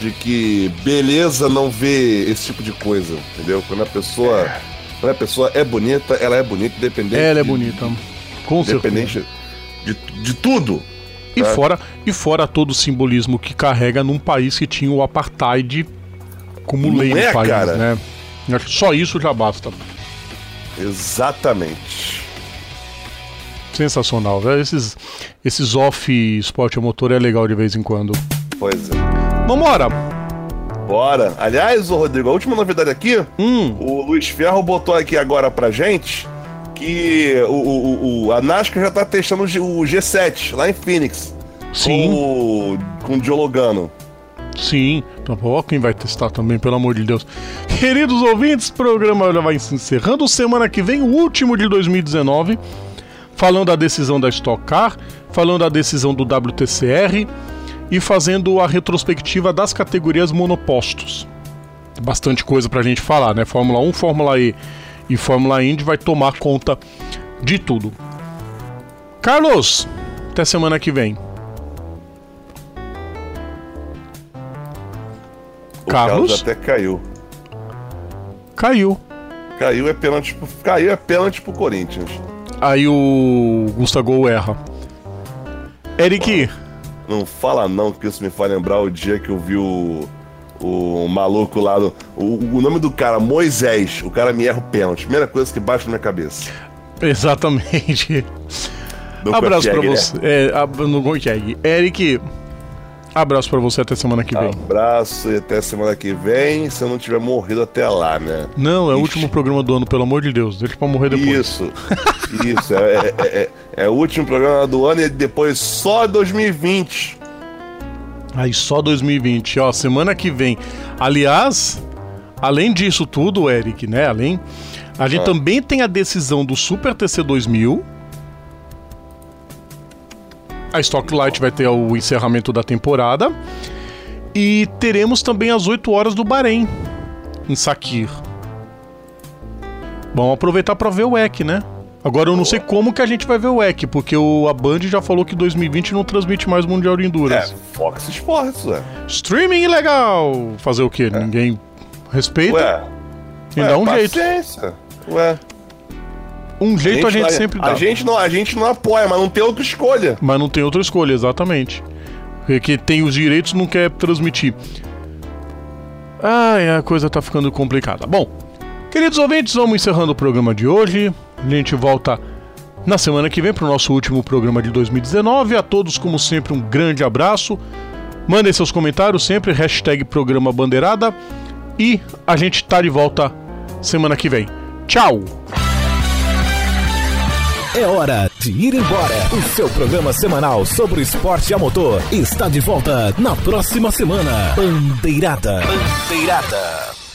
de que beleza não vê esse tipo de coisa, entendeu? Quando a pessoa, quando a pessoa é bonita, ela é bonita, independente. Ela é de- bonita. Com certeza. Independente de, de tudo. E É. fora, e fora todo o simbolismo que carrega num país que tinha o apartheid como Não lei é, no país, cara? né? Acho que Só isso já basta. Exatamente. Sensacional. velho. Esses, esses off esporte a motor é legal de vez em quando. Pois é. Vambora! Bora. Aliás, Rodrigo, a última novidade aqui, Hum, o Luiz Ferro botou aqui agora pra gente que o, o- o- a NASCAR já tá testando o G- o G7 lá em Phoenix. sim, Com o, com o Diologano. Sim. Então, ó, quem vai testar também, pelo amor de Deus. Queridos ouvintes, programa já vai se encerrando. Semana que vem, o último de 2019. Falando da decisão da Stock Car, falando da decisão do WTCR e fazendo a retrospectiva das categorias monopostos. Bastante coisa pra gente falar, né? Fórmula 1, Fórmula E e Fórmula Indy vai tomar conta de tudo. Carlos, até semana que vem. O Carlos? até caiu. Caiu. Caiu é pênalti pro, caiu é pênalti pro Corinthians. Aí o Gustavo erra. Eric, Não fala não, que isso me faz lembrar o dia que eu vi o, o maluco lá. do- o, o nome do cara, Moisés. O cara me erra o pênalti. Primeira coisa que bate na minha cabeça. exatamente. Do Abraço pra Kopieg, né? você. É. Eric, Abraço pra você até semana que vem. Abraço e até semana que vem, se eu não tiver morrido até lá, né? Não, é o Ixi. último programa do ano, pelo amor de Deus. Deixa pra morrer depois. Isso, isso, é, é, é- é o último programa do ano e depois só 2020. Aí só 2020, ó, semana que vem. Aliás, além disso tudo, Eric, né? Além, a gente também tem a decisão do Super TC 2000. A Stock Light vai ter o encerramento da temporada. E teremos também às 8 horas do Bahrein, em Sakir. Vamos aproveitar para ver o EC, né? Agora eu não sei como que a gente vai ver o EC, porque o, a Band já falou que 2020 não transmite mais Mundial de É, Endurance. Fox Sports, ué. Streaming ilegal! Fazer o quê? Ninguém respeita? Ué, e ué, dá um jeito. paciência. Ué. Um jeito a gente não- sempre dá. A gente, não, a gente não apoia, mas não tem outra escolha. Mas não tem outra escolha, exatamente. Porque tem os direitos não quer transmitir. Ai, a coisa tá ficando complicada. Bom, queridos ouvintes, vamos encerrando o programa de hoje. A gente volta na semana que vem para o nosso último programa de 2019. A todos, como sempre, um grande abraço. Mandem seus comentários sempre, hashtag programa bandeirada. E a gente tá de volta semana que vem. Tchau! É hora de ir embora. O seu programa semanal sobre esporte a motor está de volta na próxima semana. Bandeirada. Bandeirada.